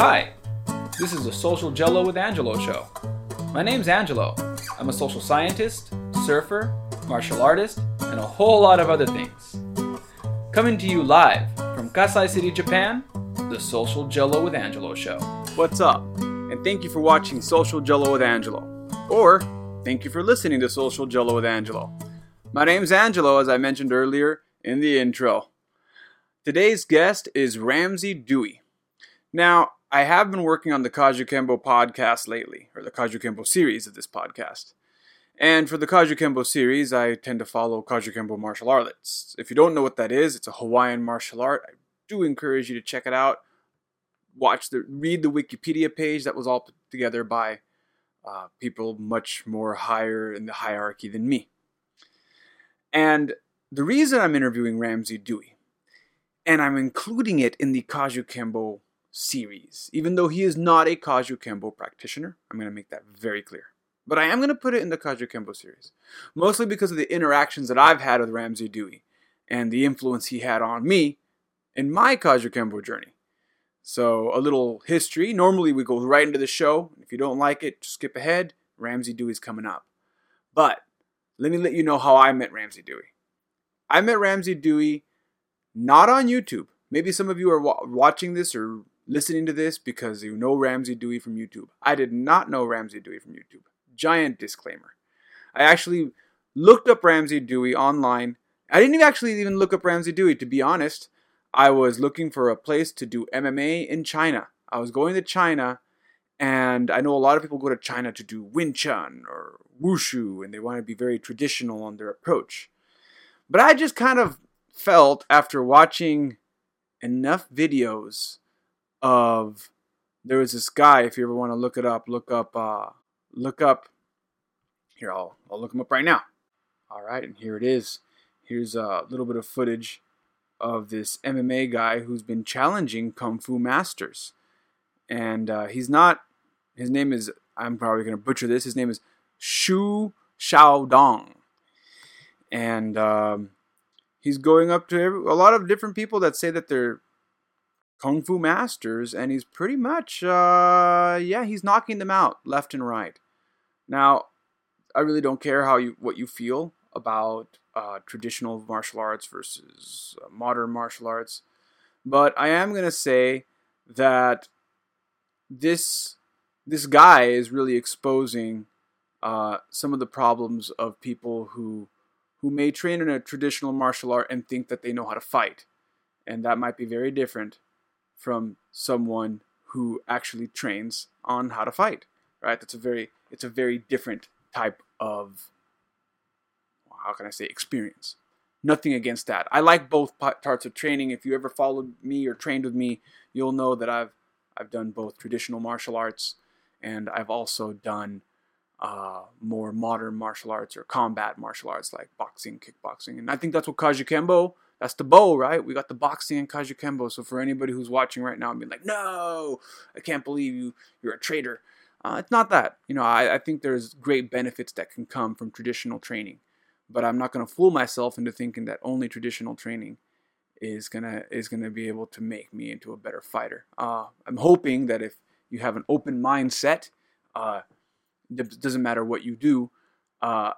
Hi, this is the Social Jello with Angelo show. My name's Angelo. I'm a social scientist, surfer, martial artist, and a whole lot of other things. Coming to you live from Kasai City, Japan, the Social Jello with Angelo show. What's up? And thank you for watching Social Jello with Angelo. Or thank you for listening to Social Jello with Angelo. My name's Angelo, as I mentioned earlier in the intro. Today's guest is Ramsey Dewey. Now, I have been working on the Kajukenbo podcast lately, or the Kajukenbo series of this podcast. And for the Kajukenbo series, I tend to follow Kajukenbo martial arts. If you don't know what that is, it's a Hawaiian martial art. I do encourage you to check it out. Watch the read the Wikipedia page that was all put together by uh, people much more higher in the hierarchy than me. And the reason I'm interviewing Ramsey Dewey, and I'm including it in the Kajukenbo series, even though he is not a Kajukenbo practitioner, I'm going to make that very clear. But I am going to put it in the Kajukenbo series, mostly because of the interactions that I've had with Ramsey Dewey and the influence he had on me in my Kajukenbo journey. So, a little history. Normally, we go right into the show. If you don't like it, just skip ahead. Ramsey Dewey's coming up. But let me let you know how I met Ramsey Dewey. I met Ramsey Dewey not on YouTube. Maybe some of you are wa- watching this or listening to this because you know Ramsey Dewey from YouTube. I did not know Ramsey Dewey from YouTube. Giant disclaimer. I actually looked up Ramsey Dewey online. I didn't even actually even look up Ramsey Dewey, to be honest. I was looking for a place to do MMA in China. I was going to China, and I know a lot of people go to China to do Wing Chun or Wushu, and they want to be very traditional on their approach. But I just kind of felt after watching enough videos of there was this guy. If you ever want to look it up, look up, uh, look up. Here, I'll I'll look him up right now. All right, and here it is. Here's a little bit of footage of this MMA guy who's been challenging Kung Fu masters, and uh, he's not. His name is. I'm probably going to butcher this. His name is Xu Xiaodong, and um, he's going up to a lot of different people that say that they're kung fu masters, and he's pretty much, uh, yeah, he's knocking them out left and right. Now, I really don't care how you what you feel about uh, traditional martial arts versus uh, modern martial arts, but I am gonna say that this this guy is really exposing uh, some of the problems of people who who may train in a traditional martial art and think that they know how to fight, and that might be very different from someone who actually trains on how to fight. Right? That's a very it's a very different type of how can I say experience. Nothing against that. I like both parts of training. If you ever followed me or trained with me, you'll know that I've I've done both traditional martial arts and I've also done uh, more modern martial arts or combat martial arts like boxing, kickboxing, and I think that's what Kajukenbo that's the bow, right? We got the boxing and Kajukenbo. So for anybody who's watching right now and being like, no, I can't believe you, you're a traitor. Uh, it's not that. You know, I, I think there's great benefits that can come from traditional training. But I'm not going to fool myself into thinking that only traditional training is gonna is gonna be able to make me into a better fighter. Uh, I'm hoping that if you have an open mindset, uh, it doesn't matter what you do. Uh,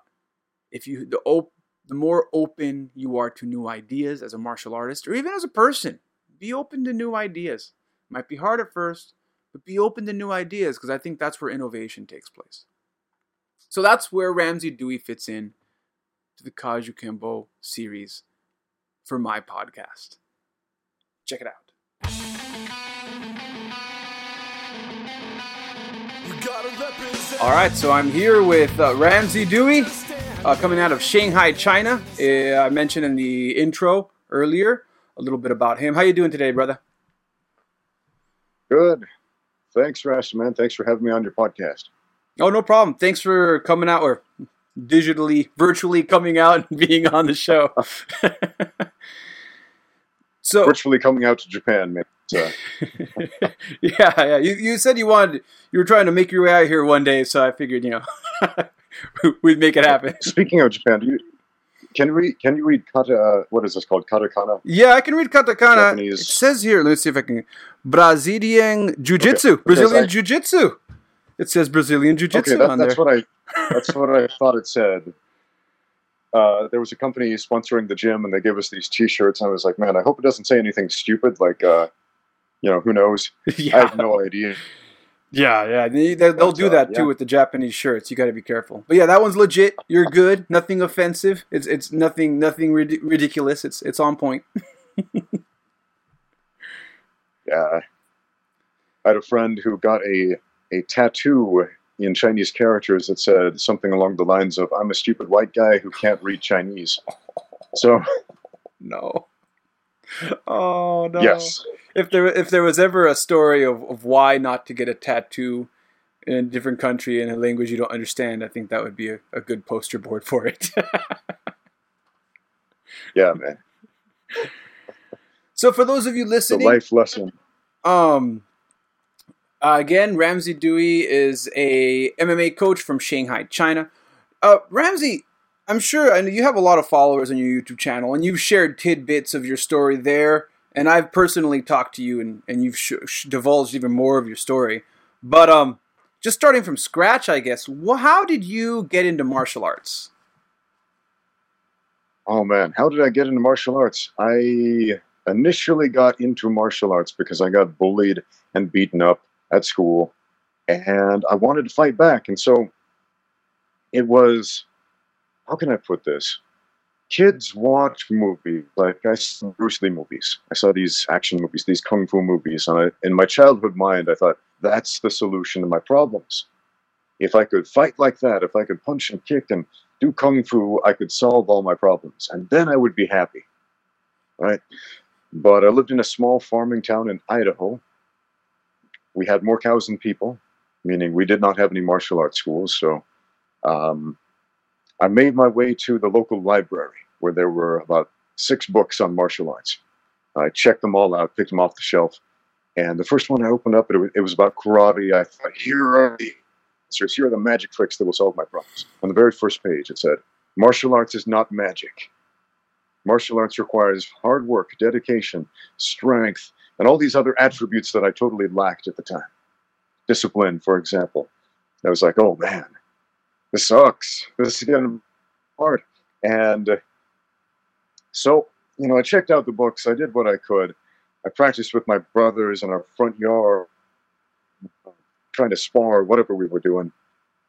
if you the op- the more open you are to new ideas as a martial artist or even as a person, be open to new ideas. Might be hard at first, but be open to new ideas because I think that's where innovation takes place. So that's where Ramsey Dewey fits in to the Kajukenbo series for my podcast. Check it out. All right, so I'm here with uh, Ramsey Dewey uh, coming out of Shanghai, China. Uh, I mentioned in the intro earlier a little bit about him. How you doing today, brother? Good. Thanks, Russ, man. Thanks for having me on your podcast. Oh, no problem. Thanks for coming out or digitally, virtually coming out and being on the show. so virtually coming out to Japan, man. So. yeah, yeah. You, you said you wanted, you were trying to make your way out here one day, so I figured, you know, we'd make it happen. Speaking of Japan, do you can you read? Can you read kata? What is this called? Katakana. Yeah, I can read katakana. Japanese. It says here. Let's see if I can. Brazilian jiu-jitsu. Okay, Brazilian I- jiu-jitsu. It says Brazilian jiu-jitsu Okay, that, on that's there. what I. That's what I thought it said. Uh, there was a company sponsoring the gym, and they gave us these T-shirts. And I was like, man, I hope it doesn't say anything stupid, like, uh, you know, who knows? I have no idea. Yeah, yeah. They, they, will do that too yeah. with the Japanese shirts. You got to be careful. But yeah, that one's legit. You're good. Nothing offensive. It's it's nothing nothing rid- ridiculous. It's it's on point. Yeah, I had a friend who got a a tattoo in Chinese characters that said something along the lines of "I'm a stupid white guy who can't read Chinese." So No. Oh no. yes, If there if there was ever a story of, of why not to get a tattoo in a different country in a language you don't understand, I think that would be a, a good poster board for it. yeah, man. so for those of you The listening, life lesson. um uh, again, Ramsey Dewey is a MMA coach from Shanghai, China. Uh, Ramsey, I'm sure know you have a lot of followers on your YouTube channel, and you've shared tidbits of your story there. And I've personally talked to you, and, and you've sh- sh- divulged even more of your story. But um, just starting from scratch, I guess. How did you get into martial arts? Oh man, how did I get into martial arts? I initially got into martial arts because I got bullied and beaten up at school, and I wanted to fight back. And so it was, how can I put this? Kids watch movies like I saw Bruce Lee movies. I saw these action movies, these kung fu movies, and I, in my childhood mind, I thought that's the solution to my problems. If I could fight like that, if I could punch and kick and do kung fu, I could solve all my problems, and then I would be happy. Right? But I lived in a small farming town in Idaho. We had more cows than people, meaning we did not have any martial arts schools. So um, I made my way to the local library where there were about six books on martial arts. I checked them all out, picked them off the shelf, and the first one I opened up, it was, it was about karate. I thought, here are the answers. Here are the magic tricks that will solve my problems. On the very first page, it said, Martial arts is not magic. Martial arts requires hard work, dedication, strength, and all these other attributes that I totally lacked at the time. Discipline, for example. I was like, oh man, this sucks. This is getting hard. And so, you know, I checked out the books. I did what I could. I practiced with my brothers in our front yard, trying to spar, whatever we were doing.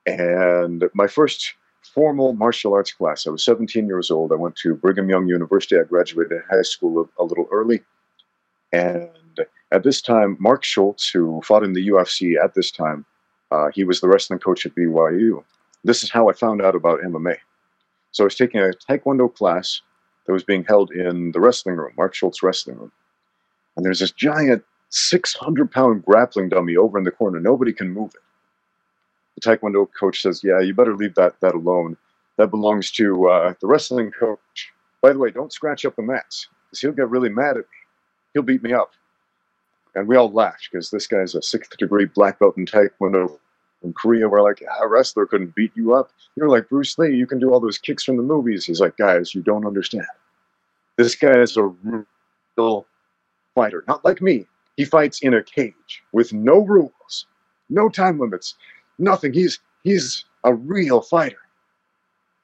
And my first formal martial arts class, I was 17 years old. I went to Brigham Young University. I graduated high school a, little early. And at this time, Mark Schultz, who fought in the UFC at this time, uh, he was the wrestling coach at BYU. This is how I found out about MMA. So I was taking a Taekwondo class that was being held in the wrestling room, Mark Schultz wrestling room. And there's this giant 600 pound grappling dummy over in the corner. Nobody can move it. The Taekwondo coach says, Yeah, you better leave that, that alone. That belongs to uh, the wrestling coach. By the way, don't scratch up the mats because he'll get really mad at me. He'll beat me up. And we all laughed because this guy's a sixth degree black belt in Taekwondo from Korea. We're like, a wrestler couldn't beat you up. You're like Bruce Lee. You can do all those kicks from the movies. He's like, guys, you don't understand. This guy is a real fighter, not like me. He fights in a cage with no rules, no time limits, nothing. He's he's a real fighter.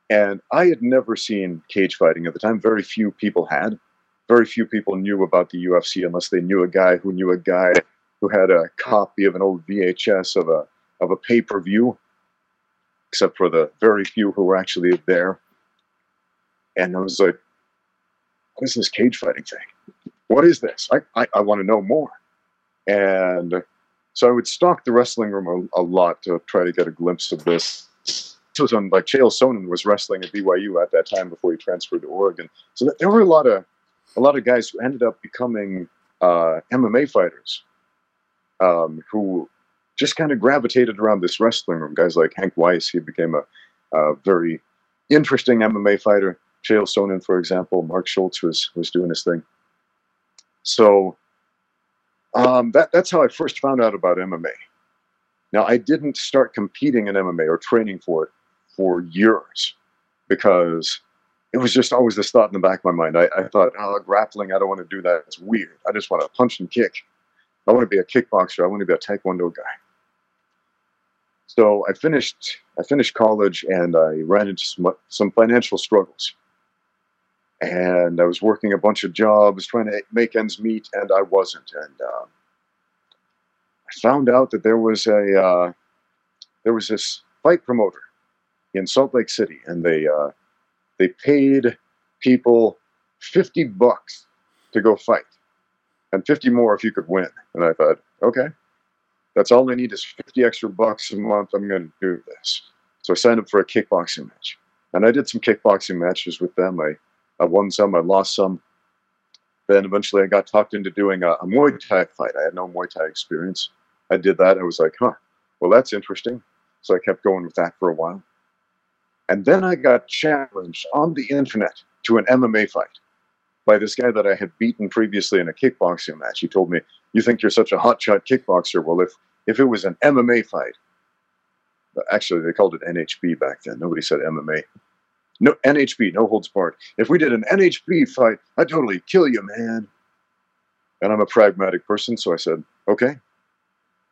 And I had never seen cage fighting at the time. Very few people had. Very few people knew about the UFC unless they knew a guy who knew a guy who had a copy of an old VHS of a of a pay per view, except for the very few who were actually there. And I was like, what is this cage fighting thing? What is this? I, I, I want to know more. And so I would stalk the wrestling room a, a lot to try to get a glimpse of this. This was on like Chael Sonnen was wrestling at BYU at that time before he transferred to Oregon. So that, there were a lot of a lot of guys who ended up becoming uh, MMA fighters um, who just kind of gravitated around this wrestling room. Guys like Hank Weiss, he became a, a very interesting MMA fighter. Chael Sonnen, for example, Mark Schultz was was doing his thing. So um, that that's how I first found out about MMA. Now I didn't start competing in MMA or training for it for years because it was just always this thought in the back of my mind. I, I thought, oh, grappling, I don't want to do that. It's weird. I just want to punch and kick. I want to be a kickboxer. I want to be a taekwondo guy. So I finished. I finished college, and I ran into some, some financial struggles. And I was working a bunch of jobs, trying to make ends meet, and I wasn't. And uh, I found out that there was a uh, there was this fight promoter in Salt Lake City, and they uh, they paid people 50 bucks to go fight and 50 more if you could win. And I thought, okay, that's all I need is 50 extra bucks a month. I'm going to do this. So I signed up for a kickboxing match. And I did some kickboxing matches with them. I, I won some, I lost some. Then eventually I got talked into doing a, a Muay Thai fight. I had no Muay Thai experience. I did that. I was like, huh, well, that's interesting. So I kept going with that for a while. And then I got challenged on the internet to an MMA fight by this guy that I had beaten previously in a kickboxing match. He told me, "You think you're such a hotshot kickboxer? Well, if if it was an MMA fight, actually they called it NHB back then. Nobody said MMA. No NHB, no holds barred. If we did an NHB fight, I'd totally kill you, man." And I'm a pragmatic person, so I said, "Okay,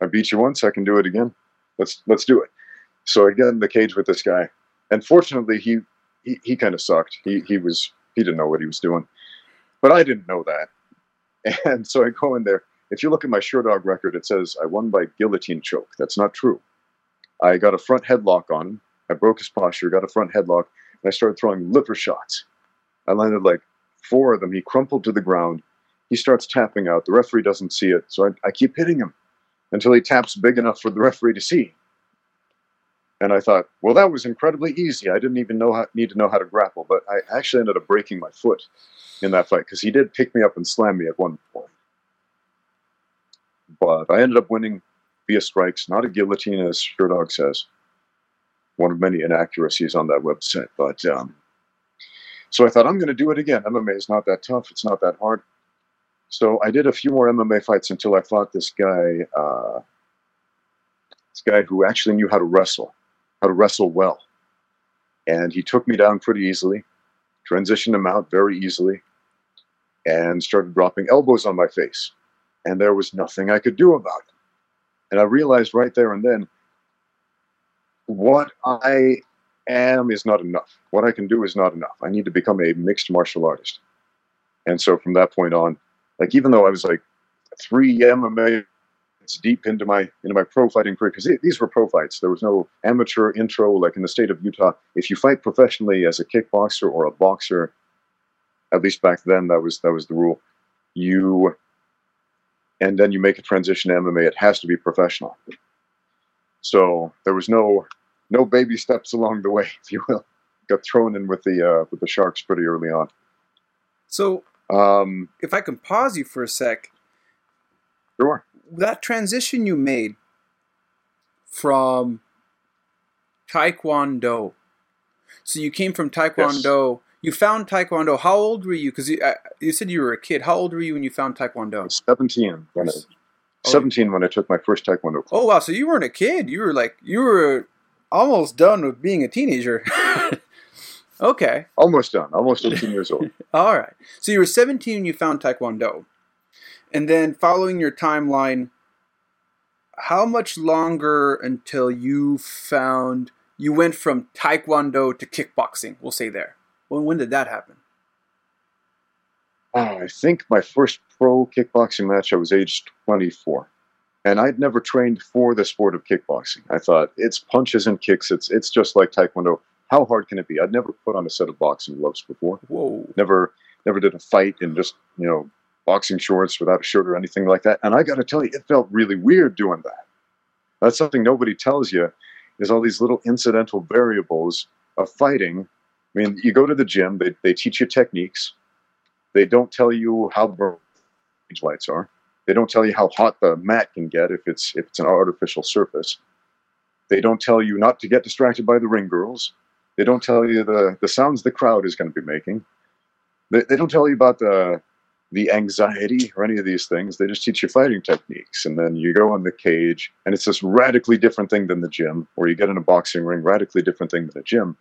I beat you once. I can do it again. Let's let's do it." So I get in the cage with this guy and fortunately, he he, he kind of sucked. He he was he didn't know what he was doing, but I didn't know that. And so I go in there. If you look at my Sherdog record, it says I won by guillotine choke. That's not true. I got a front headlock on him. I broke his posture, got a front headlock, and I started throwing lipper shots. I landed like four of them. He crumpled to the ground. He starts tapping out. The referee doesn't see it, so I, I keep hitting him until he taps big enough for the referee to see. And I thought, well, that was incredibly easy. I didn't even know how, need to know how to grapple, but I actually ended up breaking my foot in that fight because he did pick me up and slam me at one point. But I ended up winning via strikes, not a guillotine, as Sherdog says. One of many inaccuracies on that website. But um, so I thought, I'm going to do it again. MMA is not that tough, it's not that hard. So I did a few more MMA fights until I fought this guy, uh, this guy who actually knew how to wrestle how to wrestle well. And he took me down pretty easily, transitioned him out very easily, and started dropping elbows on my face. And there was nothing I could do about it. And I realized right there and then what I am is not enough. What I can do is not enough. I need to become a mixed martial artist. And so from that point on, like even though I was like three MMA it's deep into my into my pro fighting career because these were pro fights. There was no amateur intro like in the state of Utah. If you fight professionally as a kickboxer or a boxer, at least back then that was that was the rule. You and then you make a transition to MMA. It has to be professional. So there was no no baby steps along the way, if you will. Got thrown in with the uh, with the sharks pretty early on. So, um, if I can pause you for a sec, sure that transition you made from Taekwondo. So you came from Taekwondo. Yes. You found Taekwondo. How old were you? Because you, uh, you said you were a kid. How old were you when you found Taekwondo? Seventeen. When I, oh, 17 when I took my first Taekwondo class. Oh wow! So you weren't a kid. You were like you were almost done with being a teenager. okay. Almost done. Almost 18 years old. All right. So you were 17 when you found Taekwondo. And then following your timeline, how much longer until you found you went from taekwondo to kickboxing? We'll say there. When when did that happen? Uh, I think my first pro kickboxing match, I was age 24. And I'd never trained for the sport of kickboxing. I thought it's punches and kicks. It's it's just like taekwondo. How hard can it be? I'd never put on a set of boxing gloves before. Whoa. Never never did a fight in just you know boxing shorts without a shirt or anything like that. And I got to tell you, it felt really weird doing that. That's something nobody tells you is all these little incidental variables of fighting. I mean, you go to the gym, they, they teach you techniques. They don't tell you how bright lights are. They don't tell you how hot the mat can get if it's if it's an artificial surface. They don't tell you not to get distracted by the ring girls. They don't tell you the, the sounds the crowd is going to be making. They, they don't tell you about the the anxiety or any of these things. They just teach you fighting techniques. And then you go in the cage, and it's this radically different thing than the gym, or you get in a boxing ring, radically different thing than a gym.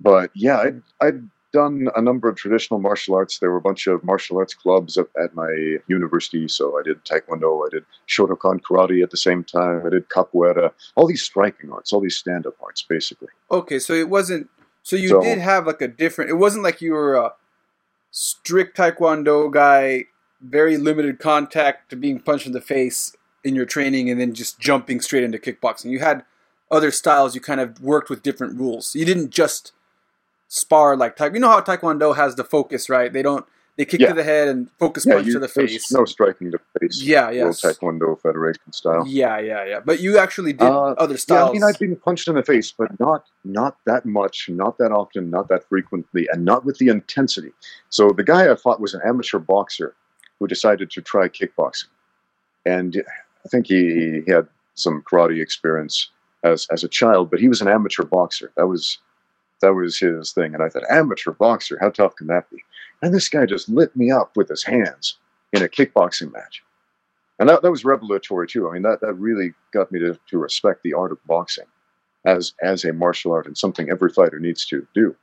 But yeah, I'd, I'd done a number of traditional martial arts. There were a bunch of martial arts clubs at, at my university. So I did Taekwondo, I did Shotokan karate at the same time, I did capoeira, all these striking arts, all these stand up arts, basically. Okay, so it wasn't. So you So- did have like a different. It wasn't like you were a strict Taekwondo guy, very limited contact to being punched in the face in your training, and then just jumping straight into kickboxing. You had other styles. You kind of worked with different rules. You didn't just spar like Taekwondo. You know how Taekwondo has the focus, right? They don't. They kick Yeah. to the head and focus Yeah, punch you, to the face. no striking to face. Yeah, World. Taekwondo Federation style. Yeah, yeah, yeah. But you actually did Uh, other Yeah, styles. I mean, I've been punched in the face, but not not that much, not that often, not that frequently, and not with the intensity. So the guy I fought was an amateur boxer who decided to try kickboxing, and I think he, he had some karate experience as as a child, but he was an amateur boxer. That was that was his thing, and I thought, amateur boxer, how tough can that be? And this guy just lit me up with his hands in a kickboxing match. And that, that was revelatory too. I mean, that, that really got me to, to respect the art of boxing as as a martial art and something every fighter needs to do.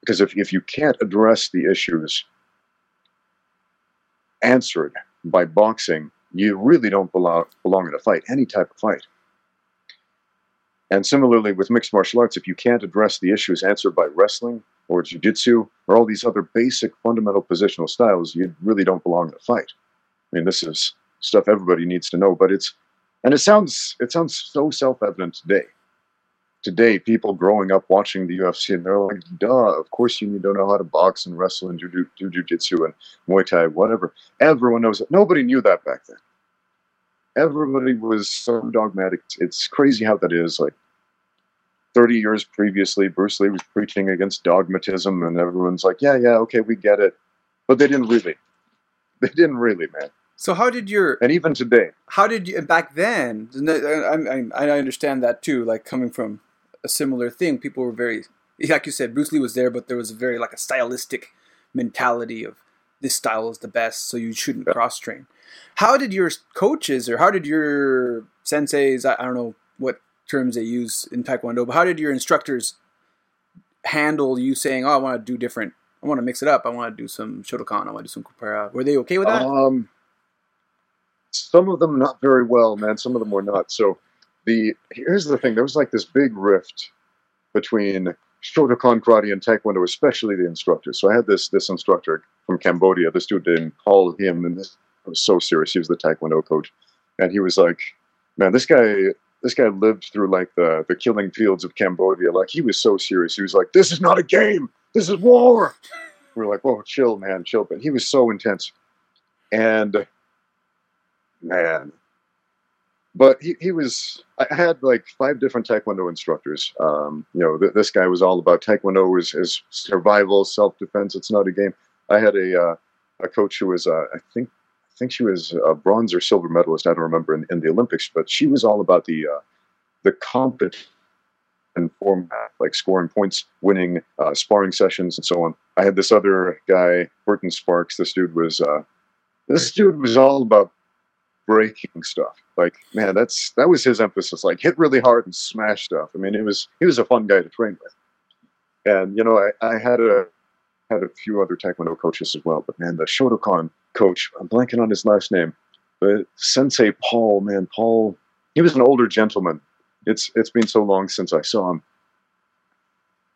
Because if, if you can't address the issues answered by boxing, you really don't belong, belong in a fight, any type of fight. And similarly with mixed martial arts, if you can't address the issues answered by wrestling or jiu-jitsu or all these other basic fundamental positional styles, you really don't belong in a fight. I mean, this is stuff everybody needs to know, but it's and it sounds it sounds so self-evident today. Today, people growing up watching the UFC and they're like, "Duh! Of course you need to know how to box and wrestle and do do do jujitsu and Muay Thai, whatever." Everyone knows it. Nobody knew that back then. Everybody was so dogmatic. It's crazy how that is. Like 30 years previously, Bruce Lee was preaching against dogmatism, and everyone's like, "Yeah, yeah, okay, we get it," but they didn't really. They didn't really, man. so how did your And even today, how did you back then I, I, I understand that too like coming from a similar thing people were very like you said bruce lee was there but there was a very like a stylistic mentality of this style is the best so you shouldn't cross train how did your coaches or how did your senseis I, I don't know what terms they use in taekwondo but how did your instructors handle you saying oh i want to do different. I want to mix it up. I want to do some shotokan. I want to do some capoeira were they okay with that? Um, some of them not very well, man. Some of them were not. So the here's the thing: there was like this big rift between Shotokan karate and Taekwondo, especially the instructors. So I had this this instructor from Cambodia. This dude didn't call him, and this was so serious. He was the Taekwondo coach, and he was like, "Man, this guy." This guy lived through like the, the killing fields of Cambodia. Like he was so serious. He was like, "This is not a game. This is war." We were like, "Whoa, chill, man, chill." But he was so intense, and man. But he, he was, I had like five different Taekwondo instructors. Um, you know, th- this guy was all about Taekwondo is, is survival, self defense. It's not a game. I had a, uh, a coach who was, uh, I think, I think she was a bronze or silver medalist. I don't remember in, in the Olympics, but she was all about the, uh, the competition format, like scoring points, winning uh, sparring sessions, and so on. I had this other guy, Burton Sparks. This dude was, uh, this dude was all about breaking stuff. Like, man, that's that was his emphasis. Like, hit really hard and smash stuff. I mean, it was he was a fun guy to train with. And you know, I, I had a had a few other Taekwondo coaches as well. But man, the Shotokan coach, I'm blanking on his last name, but Sensei Paul, man, Paul, he was an older gentleman. It's it's been so long since I saw him.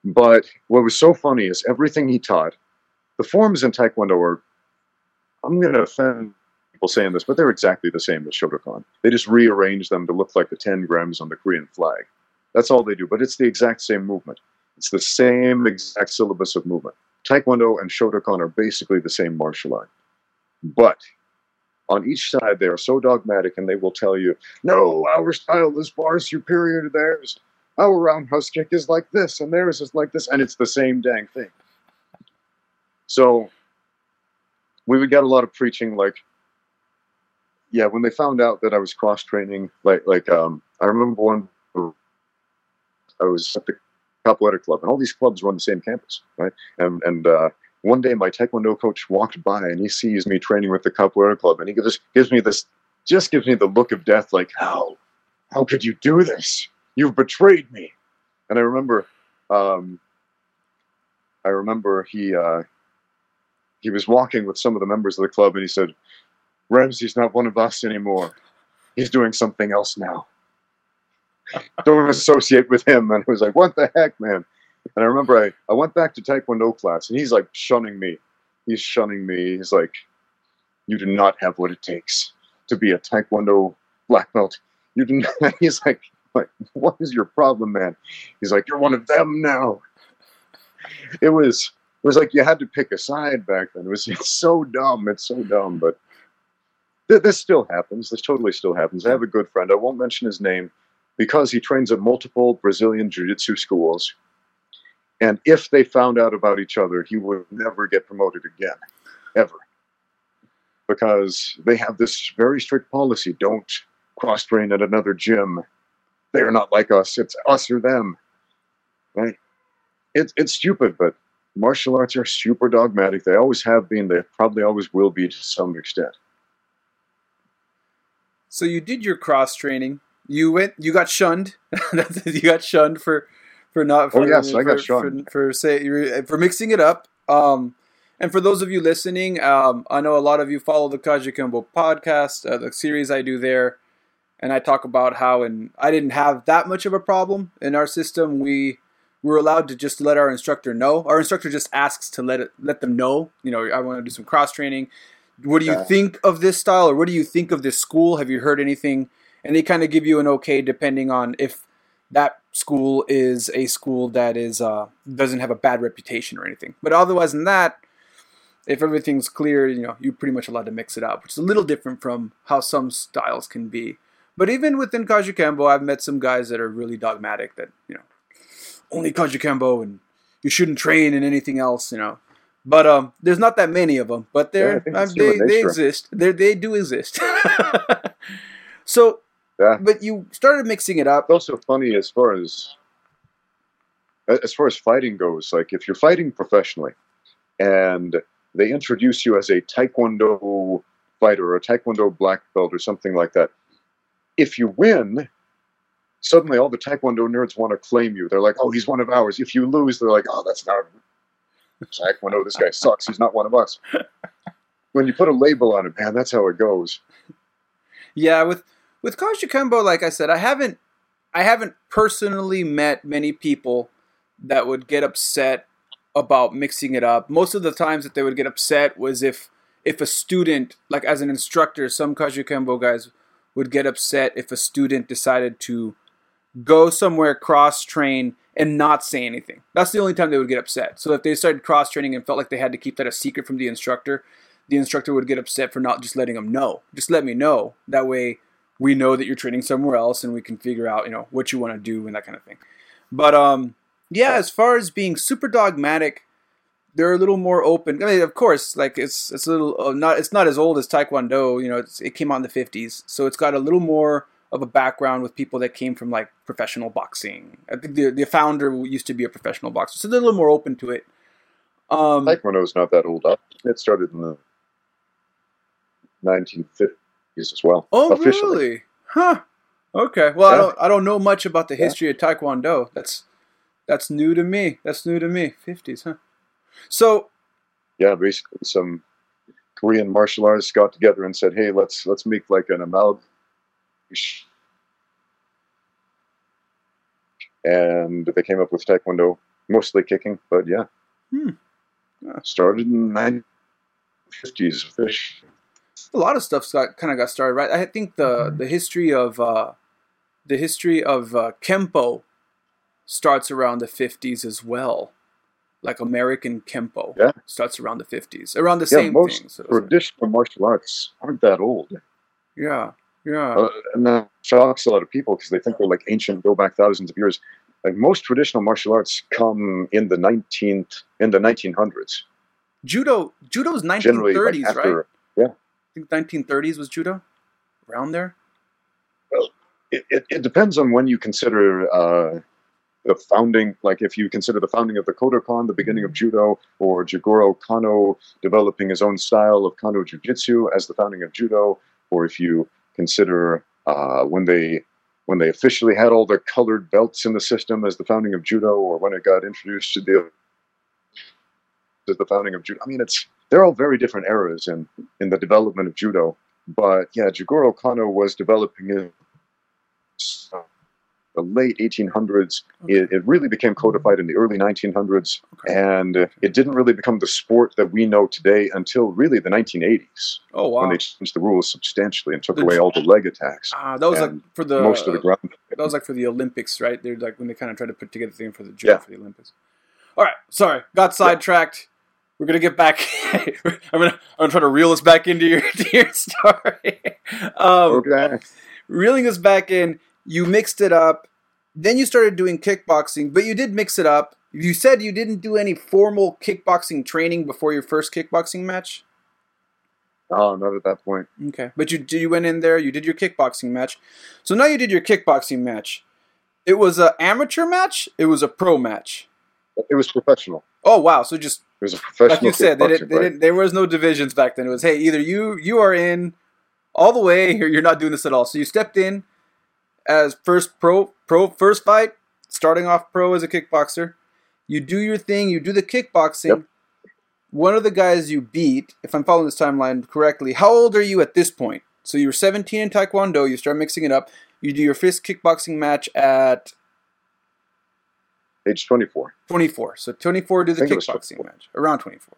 But what was so funny is everything he taught. The forms in Taekwondo are, I'm going to offend people saying this, but they're exactly the same as Shotokan. They just rearrange them to look like the trigrams on the Korean flag. That's all they do, but it's the exact same movement. It's the same exact syllabus of movement. Taekwondo and Shotokan are basically the same martial art. But on each side, they are so dogmatic and they will tell you, no, our style is far superior to theirs. Our roundhouse kick is like this and theirs is like this. And it's the same dang thing. So we would get a lot of preaching like, yeah, when they found out that I was cross training, like like um, I remember one, I was at the Capoeira Club, and all these clubs were on the same campus, right? And and uh, one day my Taekwondo coach walked by, and he sees me training with the Capoeira Club, and he gives gives me this, just gives me the look of death, like how, how could you do this? You've betrayed me. And I remember, um, I remember he uh, he was walking with some of the members of the club, and he said, "Ramsey's not one of us anymore. He's doing something else now. Don't associate with him." And I was like, "What the heck, man?" And I remember I, I went back to Taekwondo class, and he's like shunning me. He's shunning me. He's like, "You do not have what it takes to be a Taekwondo black belt. You do not." He's like, "Like, what is your problem, man?" He's like, "You're one of them now." It was it was like you had to pick a side back then. It was it's so dumb. It's so dumb, but th- this still happens. This totally still happens. I have a good friend. I won't mention his name because he trains at multiple Brazilian jiu-jitsu schools. And if they found out about each other, he would never get promoted again, ever. Because they have this very strict policy don't cross train at another gym. They are not like us. It's us or them. Right? It's, it's stupid, but martial arts are super dogmatic. They always have been. They probably always will be to some extent. So you did your cross training. You went. You got shunned. you got shunned for for not. For, oh yes, for, I got shunned for, for say for mixing it up. Um, and for those of you listening, um, I know a lot of you follow the Kajukenbo podcast, uh, the series I do there, and I talk about how and I didn't have that much of a problem in our system. We we're allowed to just let our instructor know. Our instructor just asks to let it let them know. You know, I want to do some cross training. What do you Yeah. think of this style, or what do you think of this school? Have you heard anything? And they kind of give you an okay depending on if that school is a school that is uh, doesn't have a bad reputation or anything. But otherwise than that, if everything's clear, you know, you're pretty much allowed to mix it up, which is a little different from how some styles can be. But even within Kajukenbo, I've met some guys that are really dogmatic that, you know, only Kajukenbo and you shouldn't train in anything else, you know. But um, there's not that many of them, but they're um, it's they they exist. They they do exist. so, Yeah. but you started mixing it up. It's also funny as far as as far as fighting goes. Like if you're fighting professionally, and they introduce you as a Taekwondo fighter or a Taekwondo black belt or something like that, if you win, suddenly all the Taekwondo nerds want to claim you. They're like, "Oh, he's one of ours." If you lose, they're like, "Oh, that's not Taekwondo. This guy sucks. He's not one of us." When you put a label on it, man, that's how it goes. Yeah, with with Kajukenbo, like I said, I haven't I haven't personally met many people that would get upset about mixing it up. Most of the times that they would get upset was if if a student, like as an instructor, some Kajukenbo guys would get upset if a student decided to go somewhere cross train and not say anything. That's the only time they would get upset. So if they started cross training and felt like they had to keep that a secret from the instructor, the instructor would get upset for not just letting them know. Just let me know. That way we know that you're training somewhere else and we can figure out, you know, what you want to do and that kind of thing. But um yeah, as far as being super dogmatic, they're a little more open. I mean, of course, like it's it's a little uh, not it's not as old as Taekwondo. You know, it came out in the '50s, so it's got a little more of a background with people that came from like professional boxing. I think the the founder used to be a professional boxer, so they're a little more open to it. Um, Taekwondo's not that old. Up. It started in the 1950s as well. oh, officially. really? Huh. Okay. Well, I don't I don't know much about the Yeah. history of Taekwondo. That's that's new to me. That's new to me. '50s, huh? So Yeah, basically some Korean martial artists got together and said, "Hey, let's let's make like an amalgam." And they came up with Taekwondo, mostly kicking, but yeah. Hmm. Started in the 1950s. officially. A lot of stuff's got kind of got started right. I think the the history of uh, the history of uh, kempo starts around the fifties as well. Like American kempo Yeah. starts around the fifties, around the Yeah, same most traditional martial arts aren't that old. yeah, yeah, Uh, and that shocks a lot of people because they think they're like ancient, go back thousands of years. Like most traditional martial arts come in the 19th, in the 1900s. judo. Judo's nineteen Generally, like after right? I think nineteen thirties was judo, around there. it, it, it depends on when you consider uh, the founding, like if you consider the founding of the Kodokan, the beginning of judo, or Jigoro Kano developing his own style of Kano Jiu-Jitsu as the founding of judo, or if you consider uh, when they when they officially had all the colored belts in the system as the founding of judo, or when it got introduced to the as the founding of judo. I mean, it's they're all very different eras in in the development of judo. But yeah, Jigoro Kano was developing in uh, the late 1800s. It, it really became codified in the early 1900s, Okay. and uh, it didn't really become the sport that we know today until really the 1980s Oh wow. when they changed the rules substantially and took The- away all the leg attacks. Ah, that was like for the most of the ground. That was like for the Olympics, right? They're like when they kind of tried to put together the thing for the Yeah. for the Olympics. All right, sorry, got sidetracked. We're gonna get back. I'm gonna I'm gonna try to reel us back into your to your story. um, Okay. Reeling us back in, you mixed it up. Then you started doing kickboxing, but you did mix it up. You said you didn't do any formal kickboxing training before your first kickboxing match. Oh, not at that point. Okay, but you you went in there, you did your kickboxing match. So now you did your kickboxing match. It was a amateur match. It was a pro match. It was professional. Oh wow! So just It was a professional. like you said, they didn't, they fight. didn't, there was no divisions back then. It was hey, either you you are in all the way, or you're not doing this at all. So you stepped in as first pro pro first fight, starting off pro as a kickboxer. You do your thing. You do the kickboxing. Yep. One of the guys you beat, if I'm following this timeline correctly, how old are you at this point? So you were 17 in Taekwondo. You start mixing it up. You do your first kickboxing match at Age 24. 24. So 24 do the I think it was kickboxing match. Around 24.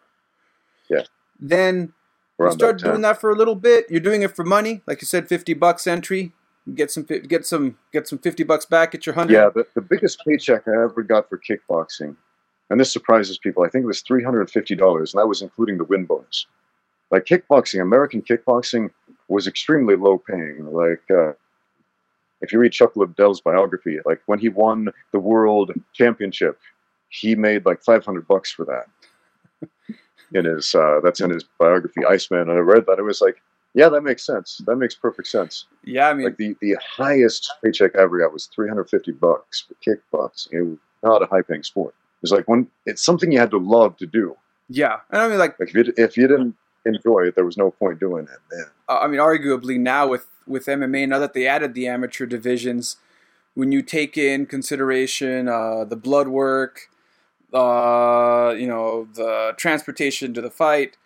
Yeah. Then you start that doing that for a little bit. You're doing it for money, like you said, 50 bucks entry. Get some get some get some 50 bucks back, at your 100. Yeah, the, the biggest paycheck I ever got for kickboxing, and this surprises people, I think it was $350, and that was including the win bonus. Like kickboxing, American kickboxing was extremely low paying. Like, uh, if you read Chuck Liddell's biography, like when he won the world championship, he made like 500 bucks for that. In his, uh, that's in his biography, Iceman. And I read that. It was like, yeah, that makes sense. That makes perfect sense. Yeah, I mean, Like the, the highest paycheck I ever got was 350 bucks for kickboxing. It was not a high paying sport. It's like when it's something you had to love to do. yeah. And I mean, like, Like if you, if you didn't enjoy it, there was no point doing it. Man. uh, I mean, arguably now with with MMA, now that they added the amateur divisions, when you take in consideration uh, the blood work, uh, you know, the transportation to the fight,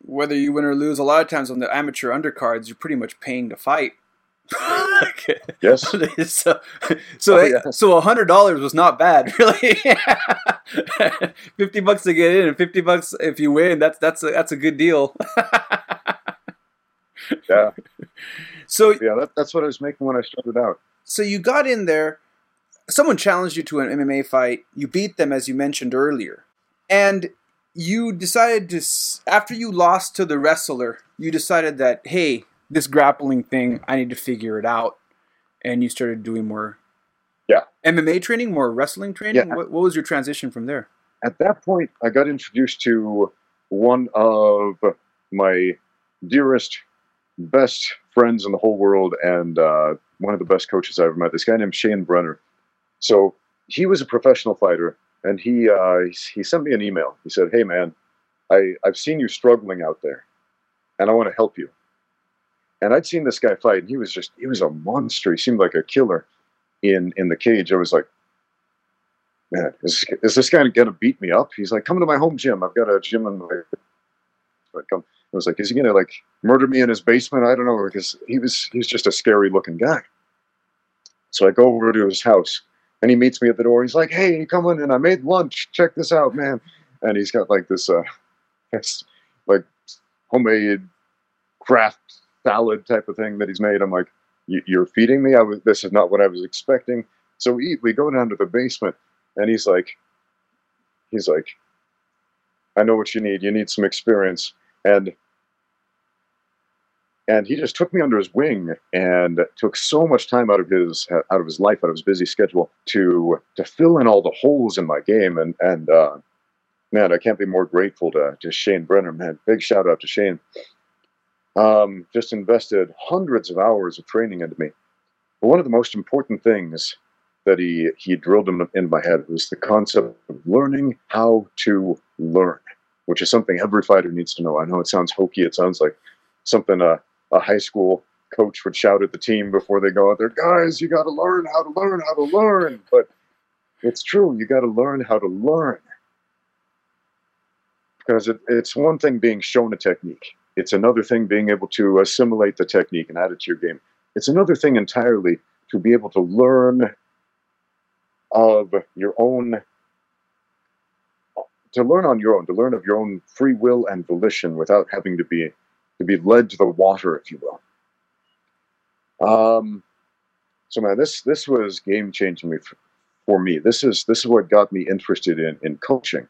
whether you win or lose, a lot of times on the amateur undercards, you're pretty much paying to fight. Yes. so, so, Oh, yeah. so a hundred dollars was not bad, really. fifty bucks to get in, and fifty bucks if you win. That's that's a, that's a good deal. Yeah. So Yeah. That, that's what I was making when I started out. so you got in there. Someone challenged you to an MMA fight. You beat them, as you mentioned earlier, and you decided to. After you lost to the wrestler, you decided that hey, this grappling thing, I need to figure it out, and you started doing more. Yeah. MMA training, more wrestling training. Yeah. What, what was your transition from there? At that point, I got introduced to one of my dearest, best friends in the whole world, and uh, one of the best coaches I ever met. This guy named Shane Brenner. So he was a professional fighter, and he uh, he, he sent me an email. He said, "Hey man, I I've seen you struggling out there, and I want to help you." And I'd seen this guy fight, and he was just he was a monster. He seemed like a killer in in the cage. I was like man, is, is this guy gonna beat me up? He's like, come to my home gym. I've got a gym in my. I come. I was like, is he gonna like murder me in his basement? I don't know because he was he's just a scary looking guy. So I go over to his house and he meets me at the door. He's like, hey, you come in and I made lunch. Check this out, man. And he's got like this uh, this, like homemade craft salad type of thing that he's made. I'm like, "You- you're feeding me? I was, this is not what I was expecting. So we eat. We go down to the basement and he's like he's like i know what you need you need some experience and and he just took me under his wing and took so much time out of his out of his life out of his busy schedule to to fill in all the holes in my game and and uh man i can't be more grateful to to shane brenner man big shout out to shane um just invested hundreds of hours of training into me but one of the most important things that he he drilled in, in my head was the concept of learning how to learn, which is something every fighter needs to know. I know it sounds hokey. It sounds like something a, a high school coach would shout at the team before they go out there, guys, you got to learn how to learn how to learn. But it's true. You got to learn how to learn. because it, it's one thing being shown a technique. It's another thing being able to assimilate the technique and add it to your game. It's another thing entirely to be able to learn of your own to learn on your own, to learn of your own free will and volition without having to be to be led to the water, if you will. Um, so man, this this was game changing for, for me. This is this is what got me interested in in coaching,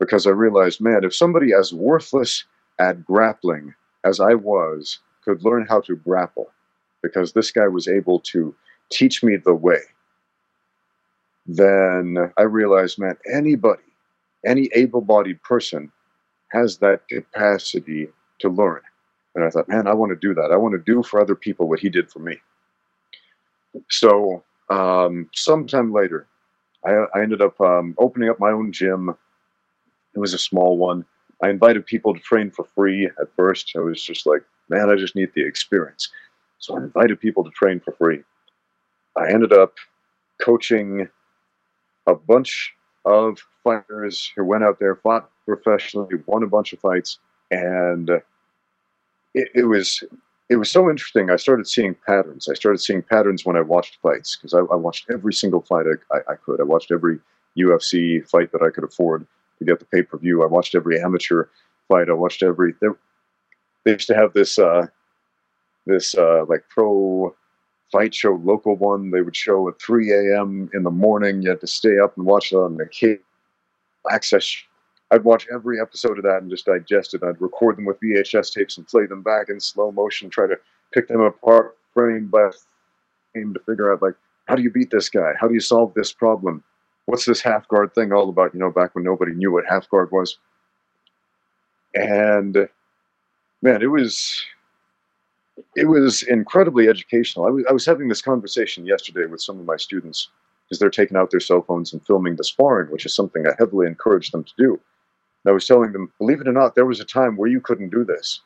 because I realized, man, if somebody as worthless at grappling as I was could learn how to grapple, because this guy was able to teach me the way, then I realized, man, anybody, any able-bodied person has that capacity to learn. And I thought, man, I want to do that. I want to do for other people what he did for me. So, um, sometime later, I, I ended up um, opening up my own gym. It was a small one. I invited people to train for free at first. I was just like, man, I just need the experience. So I invited people to train for free. I ended up coaching a bunch of fighters who went out there, fought professionally, won a bunch of fights, and it, it was it was so interesting. I started seeing patterns. I started seeing patterns when I watched fights because I, I, watched every single fight I, I, I, could. I watched every UFC fight that I could afford to get the pay per view. I watched every amateur fight. I watched every. They, they used to have this uh, this uh, like pro fight show, local one. They would show at 3 a.m. in the morning. You had to stay up and watch it on the cable access I'd watch every episode of that and just digest it. I'd record them with VHS tapes and play them back in slow motion, try to pick them apart frame by frame to figure out like how do you beat this guy? How do you solve this problem? What's this half guard thing all about? You know, back when nobody knew what half guard was. And man, it was it was incredibly educational. I was, I was having this conversation yesterday with some of my students because they're taking out their cell phones and filming the sparring, which is something I heavily encourage them to do. I was telling them, believe it or not, there was a time where you couldn't do this.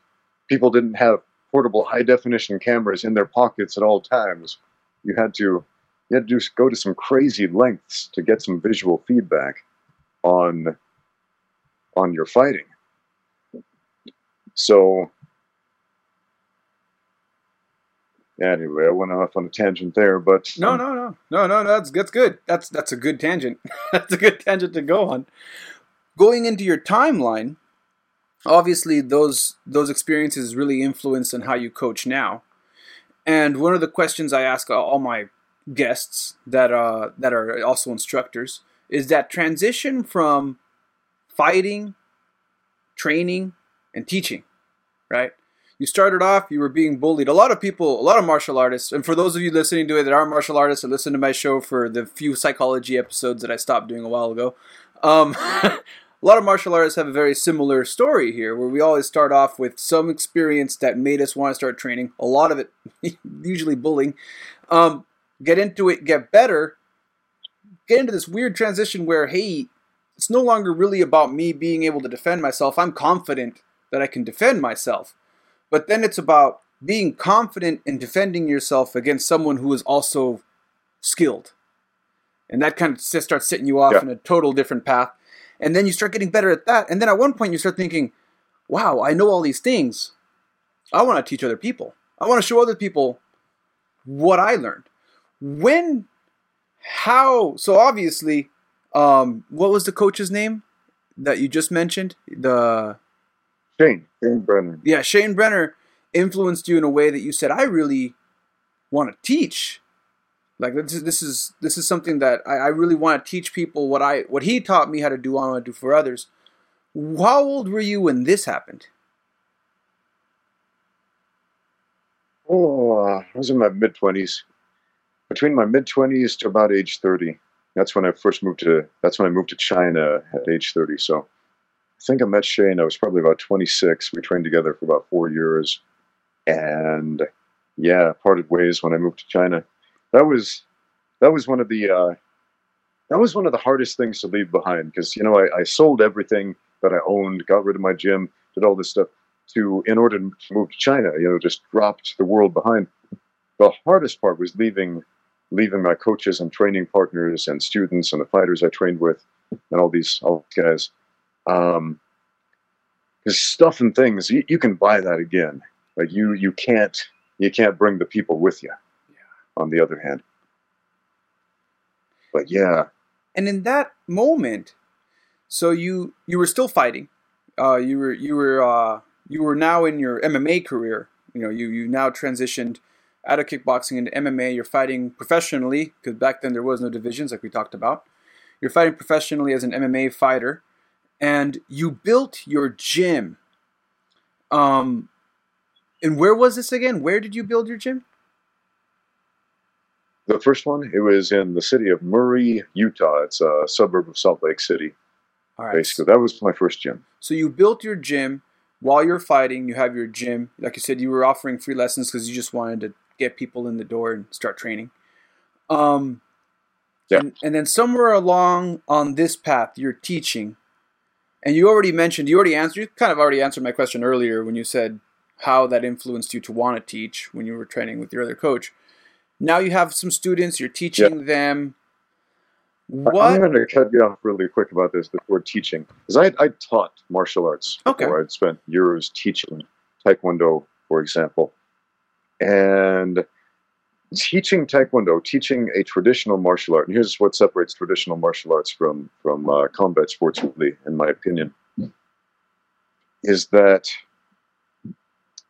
People didn't have portable high definition cameras in their pockets at all times. You had to you had to go to some crazy lengths to get some visual feedback on on your fighting. So anyway, I went off on a tangent there, but no, no, no, no, no, no. That's that's good. That's that's a good tangent. that's a good tangent to go on going into your timeline, obviously those those experiences really influence on how you coach now. And one of the questions I ask all my guests that uh, that are also instructors is that transition from fighting, training, and teaching, right? You started off, you were being bullied. A lot of people, a lot of martial artists, and for those of you listening to it that are martial artists or listen to my show for the few psychology episodes that I stopped doing a while ago, um, a lot of martial artists have a very similar story here, where we always start off with some experience that made us want to start training. A lot of it, usually bullying. Um, get into it, get better, get into this weird transition where, hey, it's no longer really about me being able to defend myself. I'm confident that I can defend myself. But then it's about being confident in defending yourself against someone who is also skilled. And that kind of starts setting you off yeah. in a total different path and then you start getting better at that and then at one point you start thinking wow i know all these things i want to teach other people i want to show other people what i learned when how so obviously um what was the coach's name that you just mentioned the shane shane brenner yeah shane brenner influenced you in a way that you said i really want to teach like this is this is this is something that I, I really want to teach people what I what he taught me how to do. I want to do for others. How old were you when this happened? Oh, I was in my mid twenties. Between my mid twenties to about age thirty. That's when I first moved to. That's when I moved to China at age thirty. So, I think I met Shane. I was probably about twenty six. We trained together for about four years, and yeah, parted ways when I moved to China that was that was one of the uh, that was one of the hardest things to leave behind because you know I, I sold everything that I owned, got rid of my gym, did all this stuff to in order to move to China. You know, just dropped the world behind. The hardest part was leaving leaving my coaches and training partners and students and the fighters I trained with and all these all these guys. Um, because stuff and things you, you can buy that again. Like you you can't you can't bring the people with you. On the other hand, but yeah, And in that moment, so you you were still fighting. Uh, you were you were uh, you were now in your MMA career. You know, you you now transitioned out of kickboxing into MMA. You're fighting professionally because back then there was no divisions like we talked about. You're fighting professionally as an MMA fighter, and you built your gym. Um, and where was this again? Where did you build your gym? the first one it was in the city of Murray, Utah. It's a suburb of Salt Lake City. All right. Basically, that was my first gym. So you built your gym while you're fighting. You have your gym. Like you said, you were offering free lessons because you just wanted to get people in the door and start training. Um, Yeah. And, and then somewhere along on this path, you're teaching. And you already mentioned, you already answered, you kind of already answered my question earlier when you said how that influenced you to want to teach when you were training with your other coach. Now you have some students, you're teaching them. What? I'm going to cut you off really quick about this, before teaching. Because I, I taught martial arts Okay. before. I'd spent years teaching Taekwondo, for example. And teaching Taekwondo, teaching a traditional martial art, and here's what separates traditional martial arts from, from uh, combat sports, really, in my opinion, is that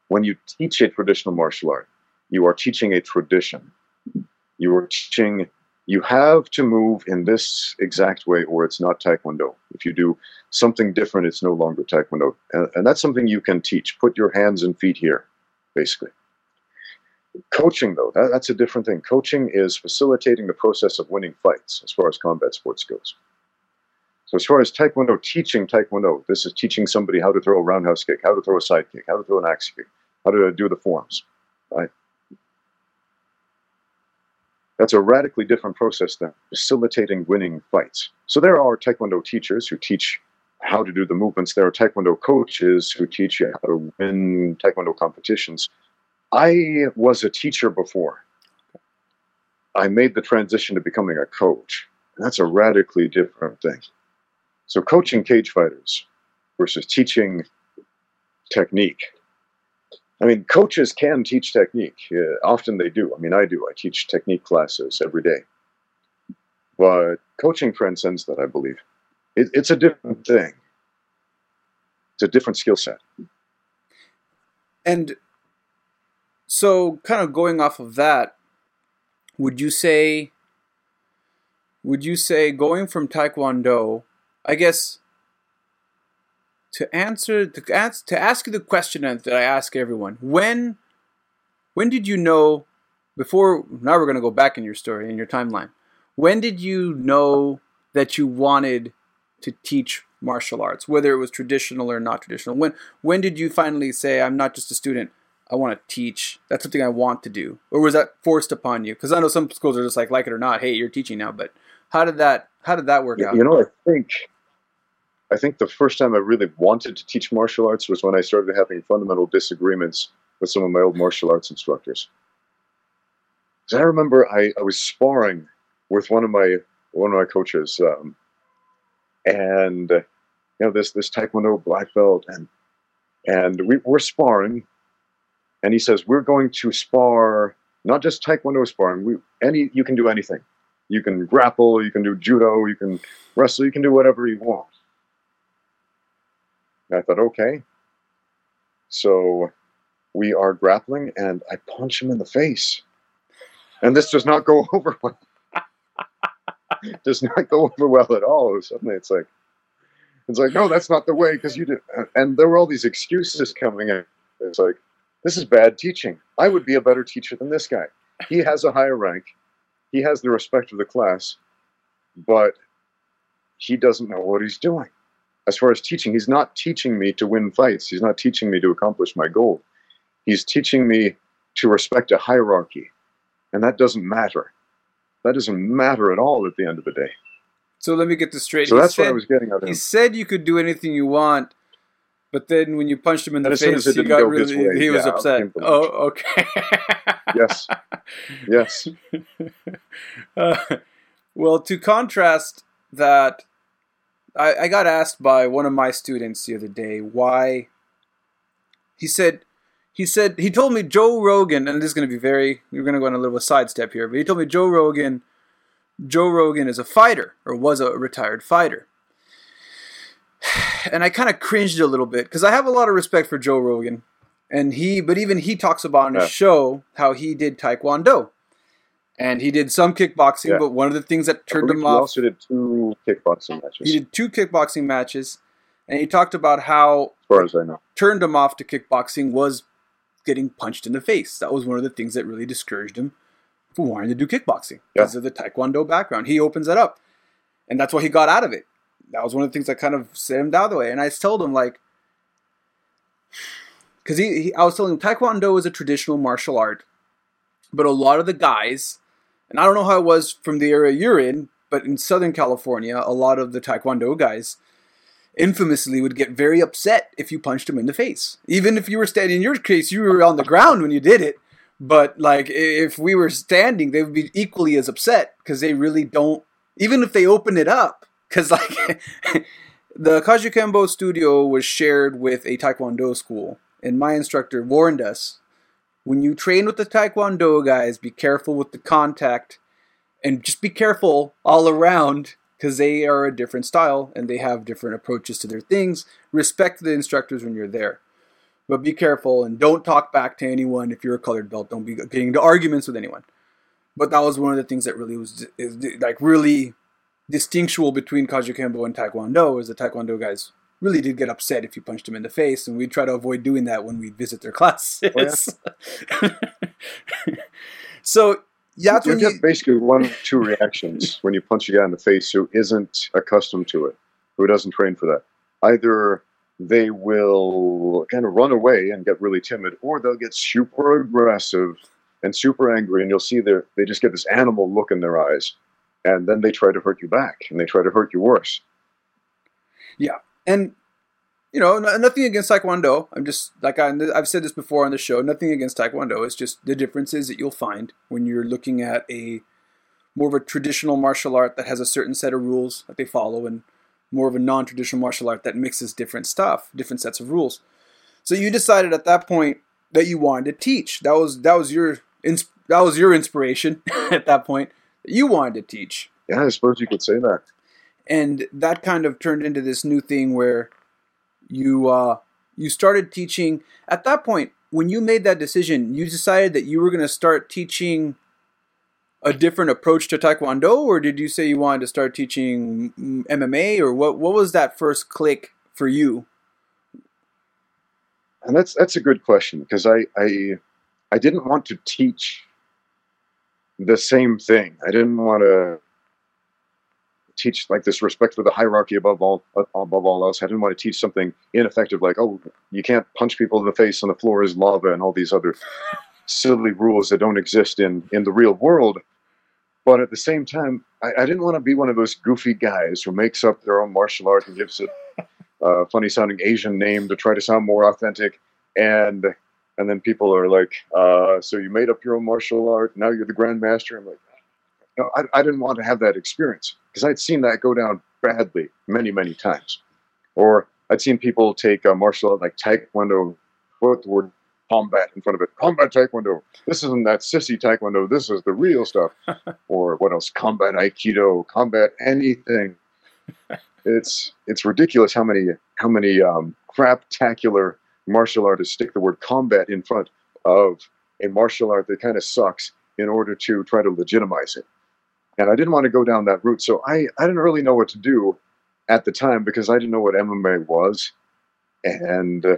when you teach a traditional martial art, you are teaching a tradition. You are teaching you have to move in this exact way or it's not taekwondo. If you do something different it's no longer taekwondo. And, and that's something you can teach. Put your hands and feet here basically coaching though that, that's a different thing coaching is facilitating the process of winning fights as far as combat sports goes so as far as taekwondo teaching taekwondo this is teaching somebody how to throw a roundhouse kick how to throw a side kick how to throw an axe kick how to do the forms right that's a radically different process than facilitating winning fights. So there are Taekwondo teachers who teach how to do the movements. There are Taekwondo coaches who teach you how to win Taekwondo competitions. I was a teacher before. I made the transition to becoming a coach. And that's a radically different thing. So coaching cage fighters versus teaching technique. I mean, coaches can teach technique. Uh, often they do. I mean, I do. I teach technique classes every day. But coaching transcends that, I believe. It, it's a different thing. It's a different skill set. And so, kind of going off of that, would you say, would you say going from Taekwondo, I guess, to answer to ask to ask you the question that I ask everyone, when, when did you know? Before now, we're going to go back in your story in your timeline. When did you know that you wanted to teach martial arts, whether it was traditional or not traditional? When when did you finally say, "I'm not just a student"? I want to teach. That's something I want to do. Or was that forced upon you? Because I know some schools are just like, like it or not, hey, you're teaching now. But how did that how did that work You, out? you know, I think, I think the first time I really wanted to teach martial arts was when I started having fundamental disagreements with some of my old martial arts instructors. Because I remember I, I was sparring with one of my one of my coaches, um, and you know this this Taekwondo black belt, and and we were sparring, and he says we're going to spar not just Taekwondo sparring. We any you can do anything. You can grapple, you can do judo, you can wrestle, you can do whatever you want. And I thought, okay. So we are grappling, and I punch him in the face. And this does not go over well. does not go over well at all. Suddenly it's like, it's like, no, that's not the way because you did. And there were all these excuses coming in. It's like, this is bad teaching. I would be a better teacher than this guy. He has a higher rank. He has the respect of the class, but he doesn't know what he's doing. As far as teaching, he's not teaching me to win fights. He's not teaching me to accomplish my goal. He's teaching me to respect a hierarchy. And that doesn't matter. That doesn't matter at all at the end of the day. So let me get this straight. So he that's said, what I was getting at. He him. said you could do anything you want, but then when you punched him in the And as soon face, he got go really way, he was yeah, I upset. Oh, okay. Yes. Yes. Uh, well, to contrast that, I, I got asked by one of my students the other day why. He said, he said he told me Joe Rogan, and this is going to be very. We're going to go on a little sidestep here, but he told me Joe Rogan. Joe Rogan is a fighter or was a retired fighter. And I kind of cringed a little bit because I have a lot of respect for Joe Rogan, and he, but even he talks about on his show how he did Taekwondo, and he did some kickboxing. Yeah. But one of the things that turned him he off also did two kickboxing matches, he did two kickboxing matches, and he talked about how as far as I know. turned him off to kickboxing was getting punched in the face. That was one of the things that really discouraged him from wanting to do kickboxing because of the Taekwondo background. He opens that up, and that's why he got out of it. That was one of the things that kind of set him down the way. And I told him like, because he, he, I was telling him Taekwondo is a traditional martial art, but a lot of the guys, and I don't know how it was from the area you're in, but in Southern California, a lot of the Taekwondo guys infamously would get very upset if you punched them in the face. Even if you were standing, in your case, you were on the ground when you did it. But like, if we were standing, they would be equally as upset because they really don't. Even if they open it up, because like the Kajukenbo studio was shared with a Taekwondo school, and my instructor warned us: when you train with the Taekwondo guys, be careful with the contact, and just be careful all around because they are a different style and they have different approaches to their things. Respect the instructors when you're there. But be careful and don't talk back to anyone if you're a colored belt. Don't be getting into arguments with anyone. But that was one of the things that really was like really distinctual between Kajukenbo and Taekwondo is the Taekwondo guys really did get upset if you punched them in the face, and we try to avoid doing that when we visit their classes. Oh, so yeah, that's you get you, basically one of two reactions when you punch a guy in the face who isn't accustomed to it, who doesn't train for that. Either they will kind of run away and get really timid, or they'll get super aggressive and super angry, and you'll see their they just get this animal look in their eyes, and then they try to hurt you back, and they try to hurt you worse. Yeah and you know, nothing against Taekwondo. I'm just like I, I've said this before on the show. Nothing against Taekwondo. It's just the differences that you'll find when you're looking at a more of a traditional martial art that has a certain set of rules that they follow, and more of a non-traditional martial art that mixes different stuff, different sets of rules. So you decided at that point that you wanted to teach. That was that was your that was your inspiration at that point. You wanted to teach. Yeah, I suppose you could say that. and that kind of turned into this new thing where you uh, you started teaching. At that point when you made that decision you decided that you were going to start teaching a different approach to taekwondo or did you say you wanted to start teaching mm, mma or what what was that first click for you? And that's that's a good question because I, I I didn't want to teach the same thing. I didn't want to teach like this respect for the hierarchy above all above all else. I didn't want to teach something ineffective like oh you can't punch people in the face and the floor is lava and all these other silly rules that don't exist in in the real world. But at the same time, I, I didn't want to be one of those goofy guys who makes up their own martial art and gives it a funny sounding Asian name to try to sound more authentic. And and then people are like, uh, so you made up your own martial art, now you're the grandmaster. I'm like, no, I, I didn't want to have that experience because I'd seen that go down badly many, many times. Or I'd seen people take a martial art like Taekwondo, put the word combat in front of it. Combat Taekwondo. This isn't that sissy Taekwondo. This is the real stuff. or what else? Combat Aikido. Combat anything. It's it's ridiculous how many how many um, craptacular martial artists stick the word combat in front of a martial art that kind of sucks in order to try to legitimize it. And I didn't want to go down that route, so I, I didn't really know what to do at the time because I didn't know what MMA was. And uh,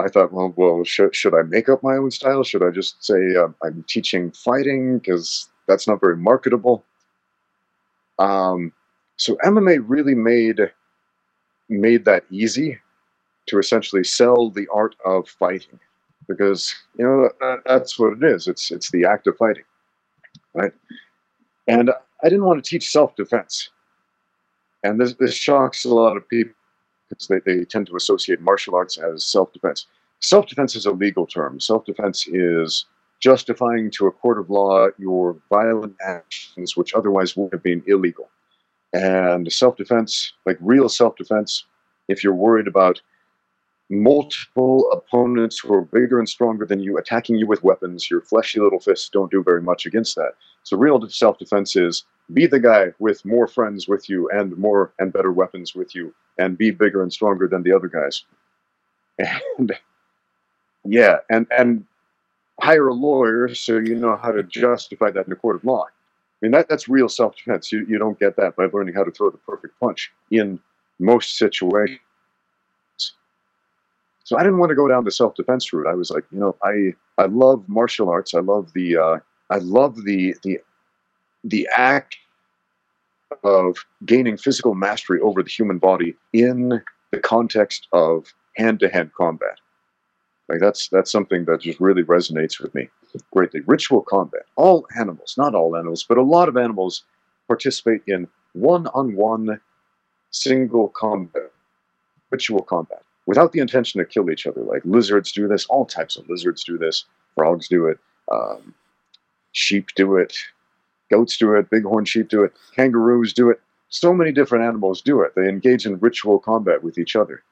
I thought, well, well, should, should I make up my own style? Should I just say uh, I'm teaching fighting because that's not very marketable? Um, so MMA really made made that easy to essentially sell the art of fighting because you know that, that's what it is. It's it's the act of fighting, right? And I didn't want to teach self-defense, and this this shocks a lot of people because they, they tend to associate martial arts as self-defense. Self-defense is a legal term. Self-defense is justifying to a court of law your violent actions which otherwise would have been illegal. And self defense, like real self defense, if you're worried about multiple opponents who are bigger and stronger than you attacking you with weapons, your fleshy little fists don't do very much against that. So real self defense is be the guy with more friends with you and more and better weapons with you and be bigger and stronger than the other guys. And yeah, and and hire a lawyer so you know how to justify that in a court of law. I mean that that's real self defense. You you don't get that by learning how to throw the perfect punch in most situations. So I didn't want to go down the self defense route. I was like, you know, I I love martial arts. I love the uh, I love the the the act of gaining physical mastery over the human body in the context of hand to hand combat. Like that's that's something that just really resonates with me greatly. Ritual combat. All animals, not all animals, but a lot of animals participate in one on one single combat, ritual combat, without the intention to kill each other. Like lizards do this, all types of lizards do this, frogs do it, um, sheep do it, goats do it, bighorn sheep do it, kangaroos do it. So many different animals do it. They engage in ritual combat with each other.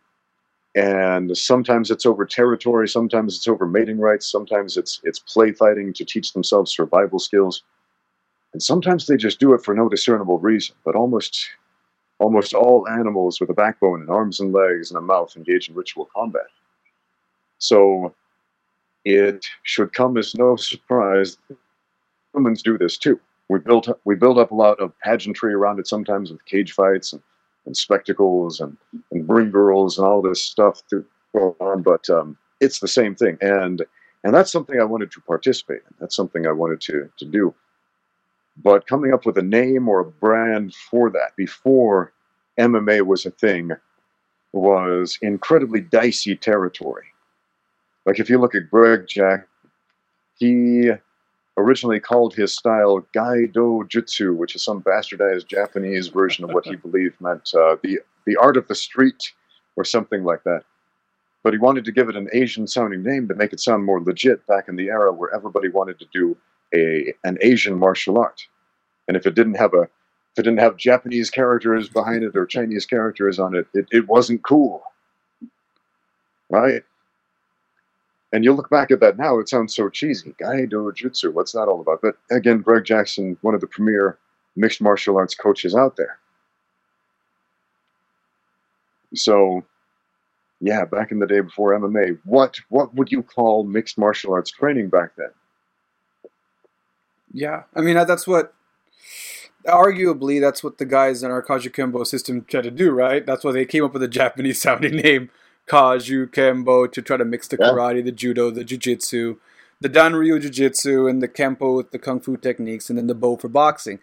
And sometimes it's over territory, sometimes it's over mating rights, sometimes it's it's play fighting to teach themselves survival skills. And sometimes they just do it for no discernible reason. But almost almost all animals with a backbone and arms and legs and a mouth engage in ritual combat. So it should come as no surprise humans do this too. We built we build up a lot of pageantry around it sometimes with cage fights and, and spectacles and, and girls and all this stuff to go on but um, it's the same thing. And and that's something i wanted to participate in. That's something i wanted to to do but coming up with a name or a brand for that before mma was a thing was incredibly dicey territory like if you look at greg jack he originally called his style Gaido Jutsu, which is some bastardized Japanese version of what he believed meant uh, the the art of the street or something like that. But he wanted to give it an Asian sounding name to make it sound more legit back in the era where everybody wanted to do a an Asian martial art. And if it didn't have a if it didn't have Japanese characters behind it or Chinese characters on it, it, it wasn't cool. Right? And you look back at that now, it sounds so cheesy. Gaido Jutsu, what's that all about? But again, Greg Jackson, one of the premier mixed martial arts coaches out there. So, yeah, back in the day before MMA, what what would you call mixed martial arts training back then? Yeah, I mean that's what arguably that's what the guys in our Kajukenbo system tried to do, right? That's why they came up with a Japanese sounding name Kaju, Kenbo to try to mix the karate, the judo, the jujitsu, the Danryu jujitsu, and the Kempo with the kung fu techniques, and then the bow for boxing.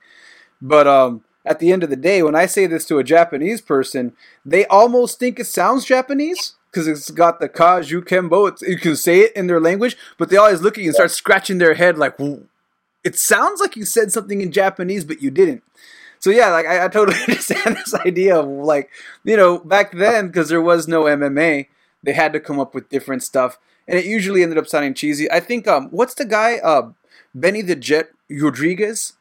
But um, at the end of the day, when I say this to a Japanese person, they almost think it sounds Japanese because it's got the Kaju Kenbo. It's, you can say it in their language, but they always look at you and start scratching their head like, it sounds like you said something in Japanese, but you didn't so yeah, like I, I totally understand this idea of like you know back then because there was no MMA, they had to come up with different stuff, and it usually ended up sounding cheesy. I think um, what's the guy uh, Benny the Jet Rodriguez?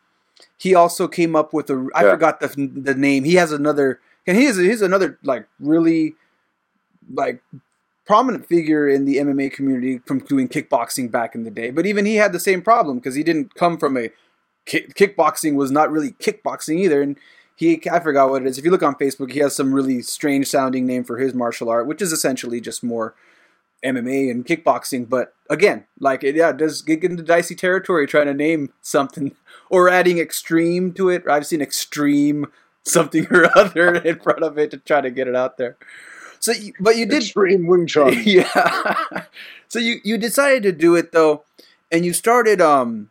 He also came up with a I yeah. forgot the the name. He has another and he is he's another like really like prominent figure in the MMA community from doing kickboxing back in the day. But even he had the same problem because he didn't come from a kick, kickboxing was not really kickboxing either. And he, I forgot what it is. If you look on Facebook, he has some really strange sounding name for his martial art, which is essentially just more MMA and kickboxing. But again, like it, yeah, it does get into dicey territory trying to name something or adding extreme to it. I've seen extreme something or other in front of it to try to get it out there. So, but you did extreme Wing Chun. Yeah. so you you decided to do it though, and you started um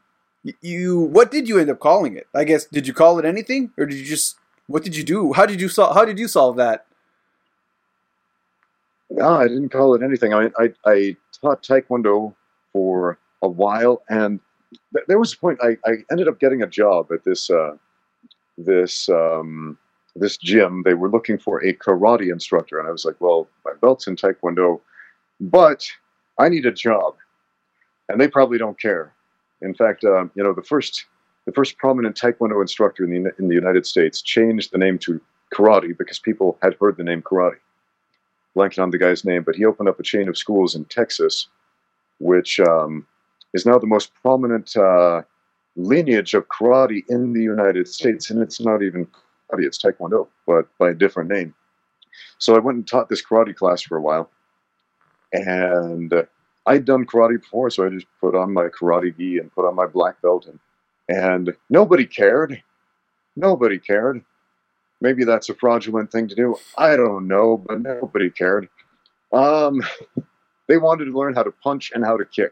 you what did you end up calling it? I guess did you call it anything, or did you just what did you do? How did you solve? How did you solve that? No, I didn't call it anything. I I, I taught Taekwondo for a while, and th- there was a point I, I ended up getting a job at this uh, this um, this gym. They were looking for a karate instructor, and I was like, "Well, my belt's in Taekwondo, but I need a job," and they probably don't care. In fact, uh, you know, the first the first prominent Taekwondo instructor in the, in the United States, changed the name to karate because people had heard the name karate. Blanking on the guy's name, but he opened up a chain of schools in Texas, which um, is now the most prominent uh, lineage of karate in the United States, and it's not even karate; it's Taekwondo, but by a different name. So I went and taught this karate class for a while, and I'd done karate before, so I just put on my karate gi and put on my black belt, and and nobody cared. Nobody cared. Maybe that's a fraudulent thing to do. I don't know, but nobody cared. Um, they wanted to learn how to punch and how to kick.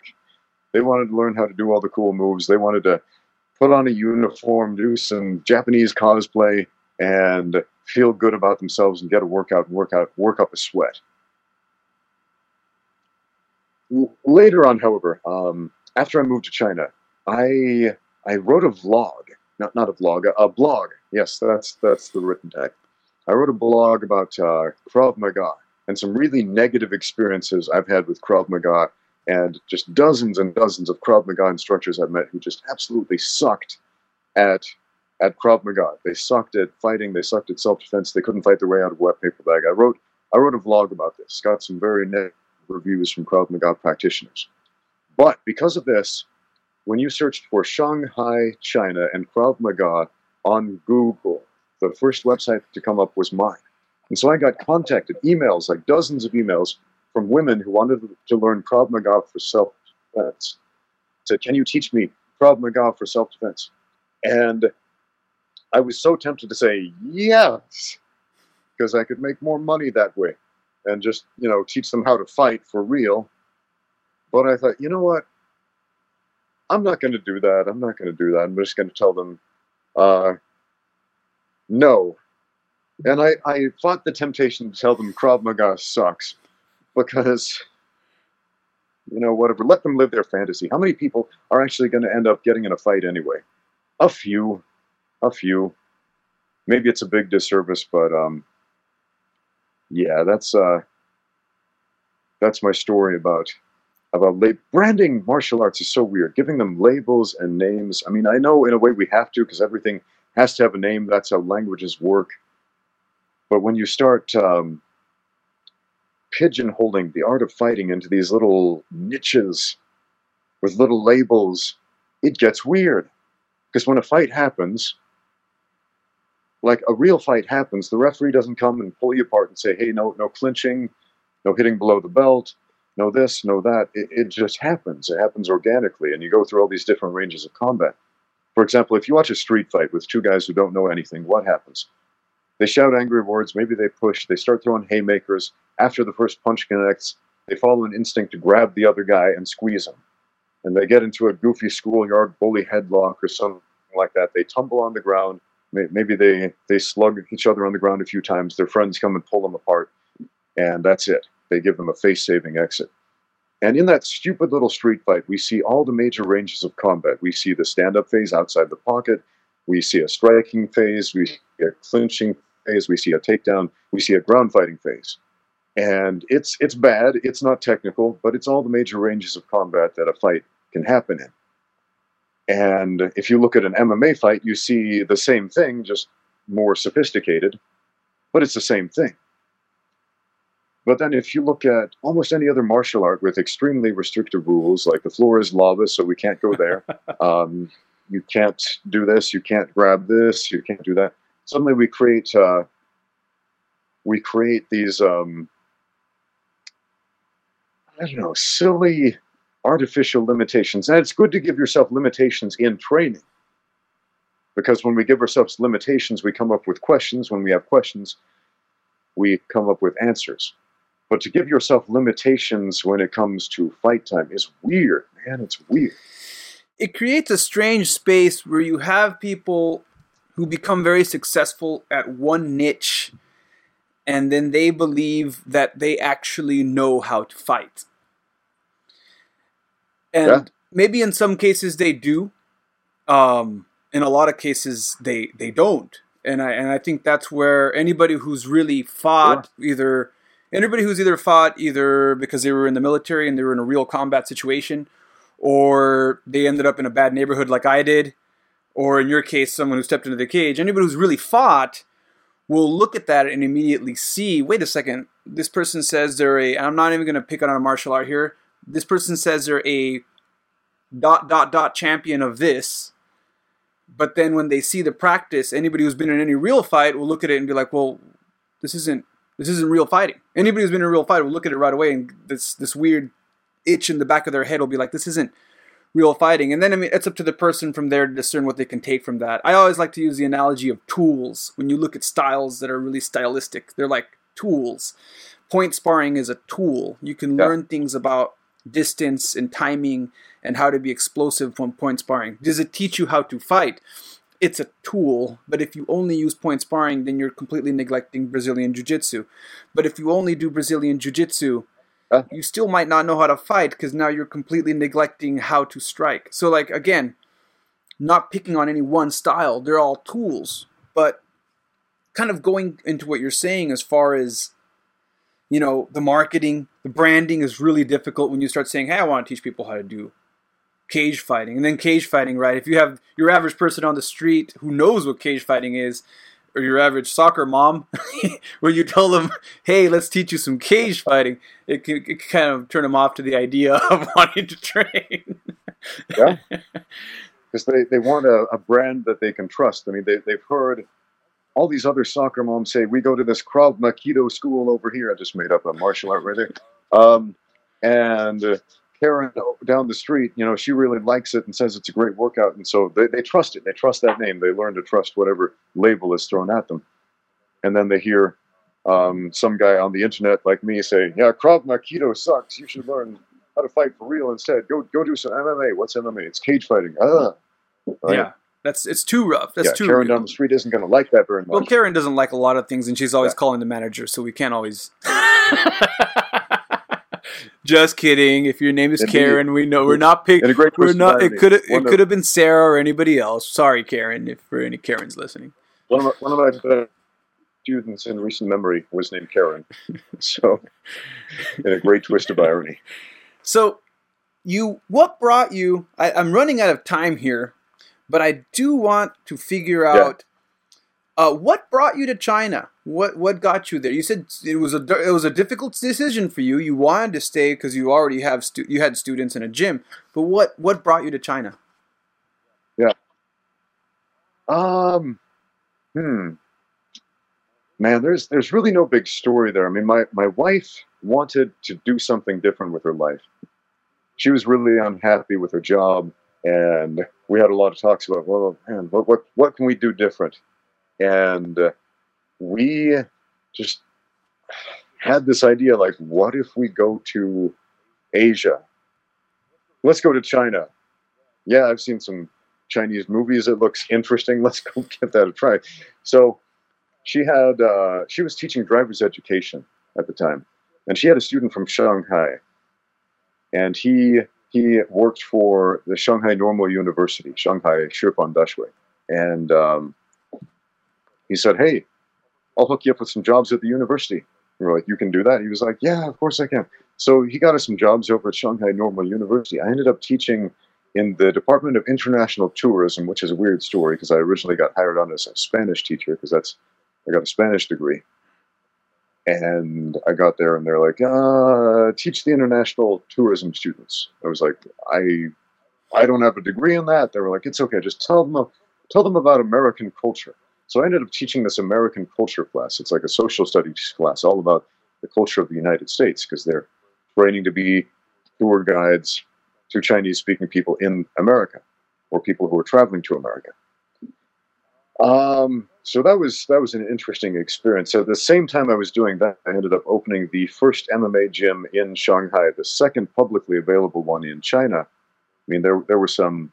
They wanted to learn how to do all the cool moves. They wanted to put on a uniform, do some Japanese cosplay, and feel good about themselves and get a workout and work out, work up a sweat. Later on, however, um, after I moved to China, I I wrote a vlog, not not a vlog, a, a blog. Yes, that's that's the written tag. I wrote a blog about uh, Krav Maga and some really negative experiences I've had with Krav Maga, and just dozens and dozens of Krav Maga instructors I've met who just absolutely sucked at at Krav Maga. They sucked at fighting. They sucked at self defense. They couldn't fight their way out of a wet paper bag. I wrote I wrote a vlog about this. Got some very negative reviews from Krav Maga practitioners. But because of this, when you searched for Shanghai, China, and Krav Maga on Google, the first website to come up was mine. And so I got contacted, emails, like dozens of emails from women who wanted to learn Krav Maga for self defense. Said, Can you teach me Krav Maga for self defense? And I was so tempted to say yes, because I could make more money that way and just, you know, teach them how to fight for real. But I thought, you know what? I'm not going to do that. I'm not going to do that. I'm just going to tell them uh, no. And I, I fought the temptation to tell them Krav Maga sucks because, you know, whatever, let them live their fantasy. How many people are actually going to end up getting in a fight anyway? A few. A few. Maybe it's a big disservice, but um, yeah, that's uh, that's my story about about lab- branding martial arts is so weird. Giving them labels and names. I mean, I know in a way we have to because everything has to have a name. That's how languages work. But when you start um, pigeonholing the art of fighting into these little niches with little labels, it gets weird. Because when a fight happens, like a real fight happens, the referee doesn't come and pull you apart and say, "Hey, no, no clinching, no hitting below the belt, no this, no that." It, it just happens. It happens organically, and you go through all these different ranges of combat. For example, if you watch a street fight with two guys who don't know anything, what happens? They shout angry words. Maybe they push. They start throwing haymakers. After the first punch connects, they follow an instinct to grab the other guy and squeeze him. And they get into a goofy schoolyard bully headlock or something like that. They tumble on the ground maybe they they slug each other on the ground a few times. Their friends come and pull them apart, and that's it. They give them a face-saving exit. And in that stupid little street fight, we see all the major ranges of combat. We see the stand-up phase outside the pocket. We see a striking phase. We see a clinching phase. We see a takedown. We see a ground fighting phase. And it's it's bad. It's not technical, but it's all the major ranges of combat that a fight can happen in. And if you look at an MMA fight, you see the same thing, just more sophisticated, but it's the same thing. But then if you look at almost any other martial art with extremely restrictive rules, like the floor is lava, so we can't go there. um, you can't do this. You can't grab this. You can't do that. Suddenly, we create uh, we create these um, I don't know silly artificial limitations. And it's good to give yourself limitations in training. Because when we give ourselves limitations, we come up with questions. When we have questions, we come up with answers. But to give yourself limitations when it comes to fight time is weird, man. It's weird. It creates a strange space where you have people who become very successful at one niche and then they believe that they actually know how to fight and yeah. maybe in some cases they do. Um, in a lot of cases they they don't, and I and I think that's where anybody who's really fought yeah. either anybody who's either fought either because they were in the military and they were in a real combat situation, or they ended up in a bad neighborhood like I did, or in your case, someone who stepped into the cage, anybody who's really fought will look at that and immediately see, wait a second, this person says they're a, I'm not even going to pick on a martial art here. This person says they're a dot, dot, dot champion of this. But then when they see the practice, anybody who's been in any real fight will look at it and be like, well, this isn't, this isn't real fighting. Anybody who's been in a real fight will look at it right away and this, this weird itch in the back of their head will be like, this isn't real fighting. And then I mean, it's up to the person from there to discern what they can take from that. I always like to use the analogy of tools. When you look at styles that are really stylistic, they're like tools. Point sparring is a tool. You can Yeah. learn things about distance and timing and how to be explosive from point sparring. Does it teach you how to fight? It's a tool, but if you only use point sparring, then you're completely neglecting Brazilian Jiu Jitsu. But if you only do Brazilian Jiu Jitsu, Uh. you still might not know how to fight because now you're completely neglecting how to strike. So, like, again, not picking on any one style, they're all tools, but kind of going into what you're saying as far as you know the marketing the branding is really difficult when you start saying hey i want to teach people how to do cage fighting and then cage fighting right if you have your average person on the street who knows what cage fighting is or your average soccer mom when you tell them hey let's teach you some cage fighting it can, it can kind of turn them off to the idea of wanting to train Yeah. because they, they want a, a brand that they can trust. I mean, they, they've heard all these other soccer moms say, we go to this Krav Makido school over here. I just made up a martial art right there. Um, and uh, Karen down the street, you know, she really likes it and says it's a great workout. And so they, they trust it. They trust that name. They learn to trust whatever label is thrown at them. And then they hear um, some guy on the internet like me say, yeah, Krav Makido sucks. You should learn how to fight for real instead. Go go do some MMA. What's MMA? It's cage fighting. Ah. Right? yeah that's it's too rough that's yeah, too Karen real. down the street isn't going to like that very much. Well, Karen doesn't like a lot of things, and she's always Yeah. calling the manager, so we can't always. Just kidding. If your name is. Karen, we know we're not pick. In a great We're not. It could it could have been Sarah or anybody else. Sorry, Karen, if for any Karens listening. One of my, one of my students in recent memory was named Karen. So, in a great twist of irony. So, you what brought you? I, I'm running out of time here, but I do want to figure out uh, what brought you to China. What what got you there? You said it was a it was a difficult decision for you. You wanted to stay because you already have stu- you had students in a gym. But what what brought you to China? Yeah. Um, hmm. Man, there's there's really no big story there. I mean, my my wife wanted to do something different with her life. She was really unhappy with her job, and we had a lot of talks about, well, man, what what what can we do different? And we just had this idea, like, what if we go to Asia? Let's go to China. Yeah, I've seen some Chinese movies. It looks interesting. Let's go give that a try. So she had uh, she was teaching driver's education at the time, and she had a student from Shanghai, and he he worked for the Shanghai Normal University, Shanghai Shifan Daxue, and um, he said, "Hey, I'll hook you up with some jobs at the university." We were like, "You can do that?" He was like, "Yeah, of course I can." So he got us some jobs over at Shanghai Normal University. I ended up teaching in the Department of International Tourism, which is a weird story because I originally got hired on as a Spanish teacher because that's I got a Spanish degree, and I got there and they're like, uh, teach the international tourism students. I was like, I I don't have a degree in that. They were like, it's okay, just tell them tell them about American culture. So I ended up teaching this American culture class. It's like a social studies class, all about the culture of the United States because they're training to be tour guides to Chinese speaking people in America or people who are traveling to America. Um, so that was that was an interesting experience. So At the same time I was doing that, I ended up opening the first MMA gym in Shanghai, the second publicly available one in China. I mean, there there were some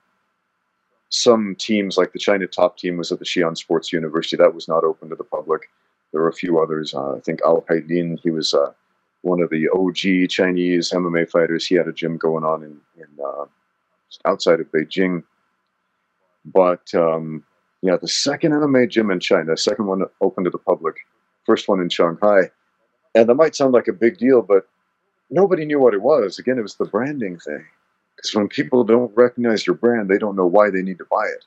some teams like the China top team was at the Xi'an Sports University. That was not open to the public. There were a few others. Uh, I think Al Haidin, he was uh, one of the OG Chinese MMA fighters. He had a gym going on in, in uh, outside of Beijing. But um, yeah, the second MMA gym in China, second one open to the public, first one in Shanghai. And that might sound like a big deal, but nobody knew what it was. Again, it was the branding thing. Because when people don't recognize your brand, they don't know why they need to buy it.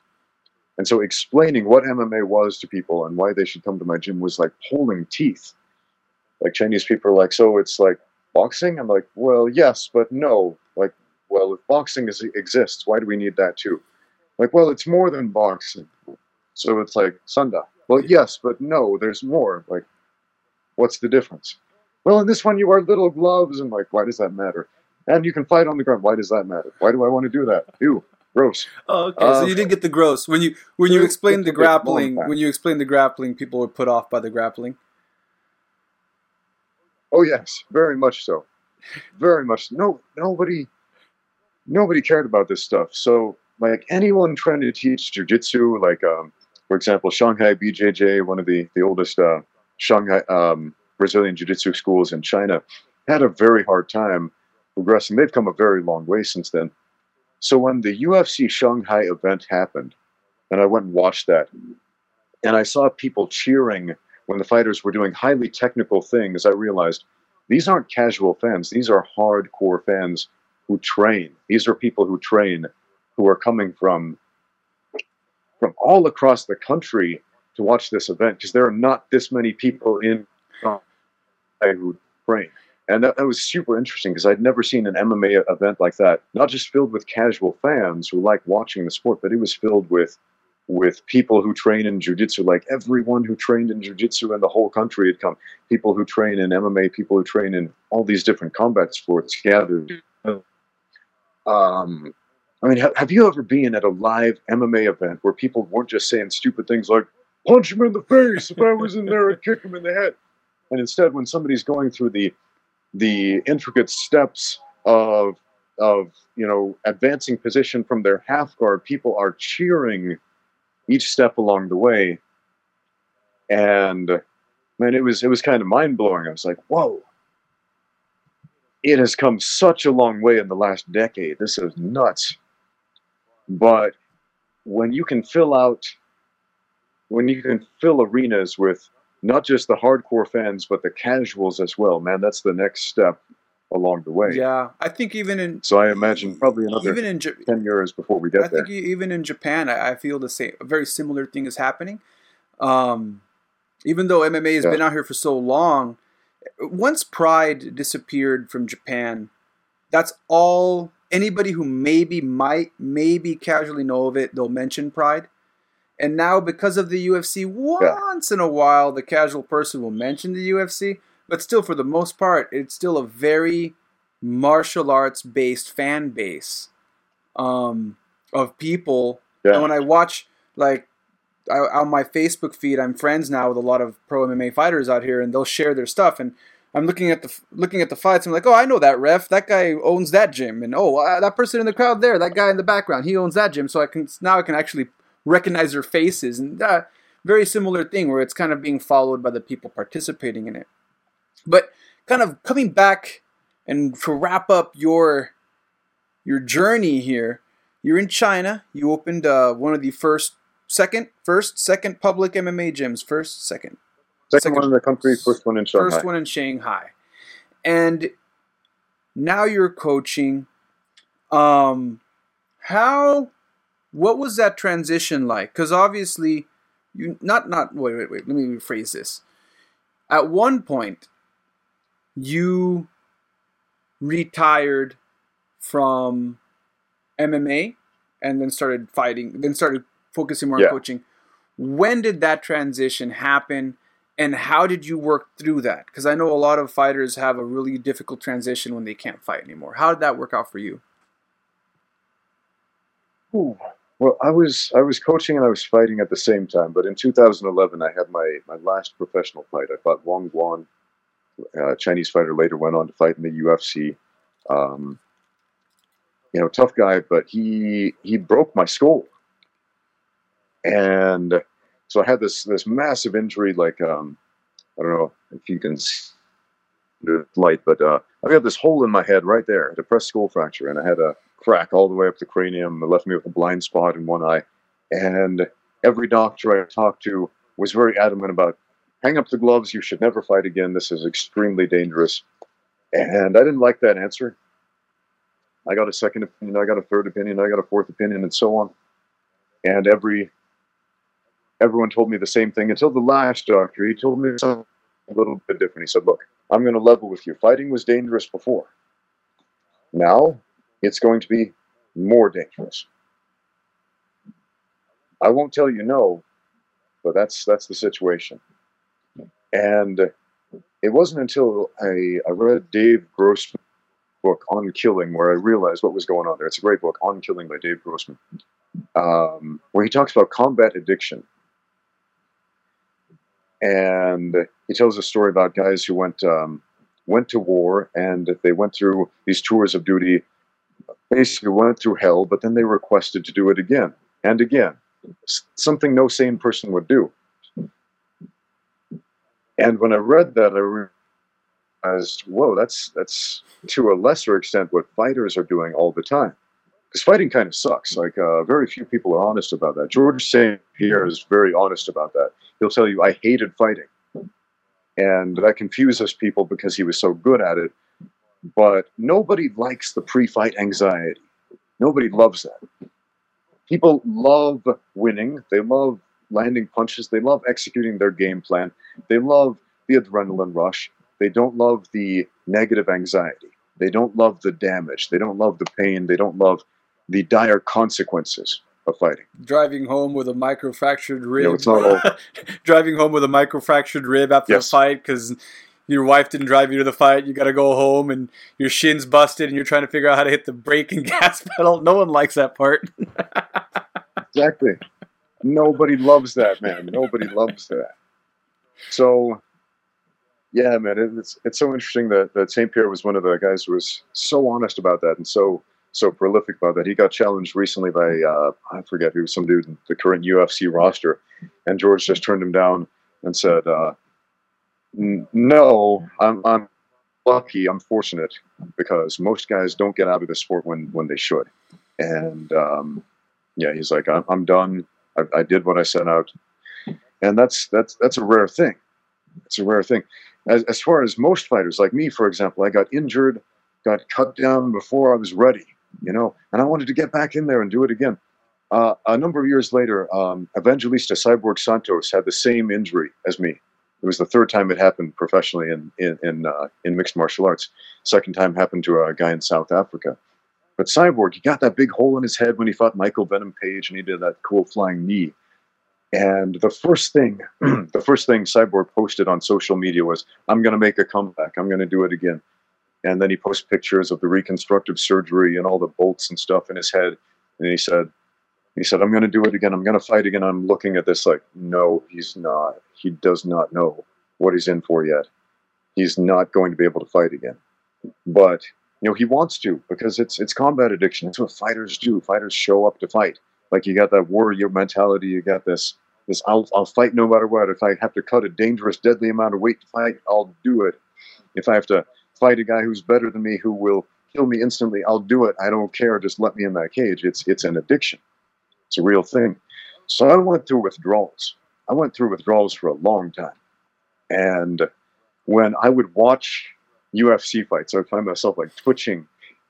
And so explaining what MMA was to people and why they should come to my gym was like pulling teeth. Like Chinese people are like, so it's like boxing? I'm like, well, yes, but no. Like, well, if boxing is, exists, why do we need that too? Like, well, it's more than boxing. So it's like Sanda. Well, yes, but no, there's more. Like, what's the difference? Well, in this one, you wear little gloves. And like, why does that matter? And you can fight on the ground. Why does that matter? Why do I want to do that? Ew, gross. Oh, okay. so you didn't get the gross when you when you explained the it's a bit long grappling. When you explained the grappling, people were put off by the grappling. Oh yes, very much so. Very much. No, nobody, nobody cared about this stuff. So, like anyone trying to teach jujitsu, like um, for example, Shanghai BJJ, one of the the oldest uh, Shanghai um, Brazilian jiu-jitsu schools in China, had a very hard time progressing. They've come a very long way since then. So when the UFC Shanghai event happened, and I went and watched that, and I saw people cheering when the fighters were doing highly technical things, I realized these aren't casual fans. These are hardcore fans who train. These are people who train who are coming from from all across the country to watch this event because there are not this many people in Shanghai who train. And that, that was super interesting because I'd never seen an MMA event like that, not just filled with casual fans who like watching the sport, but it was filled with with people who train in jiu-jitsu like everyone who trained in jiu-jitsu in the whole country had come. People who train in mma people who train in all these different combat sports gathered. Um, i mean ha- have you ever been at a live mma event where people weren't just saying stupid things like punch him in the face if i was in there i'd kick him in the head and instead when somebody's going through the the intricate steps of of you know advancing position from their half guard people are cheering each step along the way. And man, it was it was kind of mind blowing. I was like, whoa. It has come such a long way in the last decade. This is nuts. But when you can fill out when you can fill arenas with not just the hardcore fans but the casuals as well, man, that's the next step along the way. Yeah, I think even in So I imagine probably another even in Ja- ten years before we get I there. think e- even in Japan, I, I feel the same. A very similar thing is happening. Um, even though MMA has Yeah. been out here for so long, once Pride disappeared from Japan, that's all anybody who maybe might maybe casually know of it. They'll mention Pride. And now, because of the UFC, once in a while, the casual person will mention the UFC. But still, for the most part, it's still a very martial arts based fan base um, of people. Yeah. And when I watch, like, I, on my Facebook feed, I'm friends now with a lot of pro MMA fighters out here, and they'll share their stuff. And I'm looking at the looking at the fights. I'm like, oh, I know that ref. That guy owns that gym, and oh, uh, that person in the crowd there, that guy in the background, he owns that gym. So I can now I can actually recognize their faces, and uh, very similar thing where it's kind of being followed by the people participating in it. But kind of coming back and to wrap up your your journey here, you're in China. You opened uh, one of the first, second, first, second public MMA gyms. First, second, Second, second- one in the country, first one in Shanghai. first one in Shanghai, and now you're coaching. Um, how? What was that transition like? Because obviously, you not not wait wait wait. Let me rephrase this. At one point, you retired from MMA and then started fighting, then started focusing more Yeah. on coaching. When did that transition happen? And how did you work through that? Because I know a lot of fighters have a really difficult transition when they can't fight anymore. How did that work out for you? Ooh. Well, I was I was coaching and I was fighting at the same time. But in 2011, I had my my last professional fight. I fought Wang Guan, a Chinese fighter. Later went on to fight in the UFC. Um, you know, tough guy, but he he broke my skull, and so I had this this massive injury. Like um, I don't know if you can see the light, but uh, I got this hole in my head right there, a depressed skull fracture, and I had a crack all the way up the cranium. It left me with a blind spot in one eye. And every doctor I talked to was very adamant about hang up the gloves. You should never fight again. This is extremely dangerous. And I didn't like that answer. I got a second opinion. I got a third opinion. I got a fourth opinion, and so on. And every everyone told me the same thing until the last doctor. He told me something a little bit different. He said, Look, I'm going to level with you. Fighting was dangerous before. Now it's going to be more dangerous. I won't tell you no, but that's that's the situation. And it wasn't until I, I read Dave Grossman's book on killing where I realized what was going on there. It's a great book, On Killing by Dave Grossman, um, where he talks about combat addiction. And he tells a story about guys who went um, went to war and they went through these tours of duty, basically went through hell, but then they requested to do it again and again, something no sane person would do. And when I read that, I realized, whoa, that's that's to a lesser extent what fighters are doing all the time. Because fighting kind of sucks. Like uh, very few people are honest about that. George St. Pierre is very honest about that. He'll tell you, I hated fighting, and that confuses people because he was so good at it. But nobody likes the pre-fight anxiety. Nobody loves that. People love winning. They love landing punches. They love executing their game plan. They love the adrenaline rush. They don't love the negative anxiety. They don't love the damage. They don't love the pain. They don't love the dire consequences of fighting. Driving home with a microfractured rib. Know, it's not all. Driving home with a microfractured rib after Yes. a fight because your wife didn't drive you to the fight. You got to go home and your shin's busted and you're trying to figure out how to hit the brake and gas pedal. No one likes that part. Exactly. Nobody loves that, man. Nobody loves that. So, yeah, man, it's it's so interesting that that Saint Pierre was one of the guys who was so honest about that and so so prolific about that. He got challenged recently by uh, I forget who, some dude in the current UFC roster, and George just turned him down and said, uh, "N- "No, I'm I'm lucky. I'm fortunate because most guys don't get out of the sport when when they should." And um, yeah, he's like, I'm, I'm done. I, I did what I set out, and that's that's that's a rare thing. It's a rare thing. As as far as most fighters, like me, for example, I got injured, got cut down before I was ready, you know, and I wanted to get back in there and do it again. Uh, a number of years later, um, Evangelista Cyborg Santos had the same injury as me. It was the third time it happened professionally in in in, uh, in mixed martial arts. Second time happened to a guy in South Africa. But Cyborg, he got that big hole in his head when he fought Michael Venom Page, and he did that cool flying knee. And the first thing, the first thing Cyborg posted on social media was, "I'm going to make a comeback. I'm going to do it again." And then he posted pictures of the reconstructive surgery and all the bolts and stuff in his head. And he said, "He said I'm going to do it again. I'm going to fight again." I'm looking at this like, no, he's not. He does not know what he's in for yet. He's not going to be able to fight again. But you know he wants to because it's it's combat addiction. It's what fighters do. Fighters show up to fight. Like you got that warrior mentality. You got this this I'll I'll fight no matter what. If I have to cut a dangerous, deadly amount of weight to fight, I'll do it. If I have to fight a guy who's better than me, who will kill me instantly, I'll do it. I don't care. Just let me in that cage. It's it's an addiction. It's a real thing. So I went through withdrawals. I went through withdrawals for a long time, and when I would watch UFC fights, I would find myself like twitching,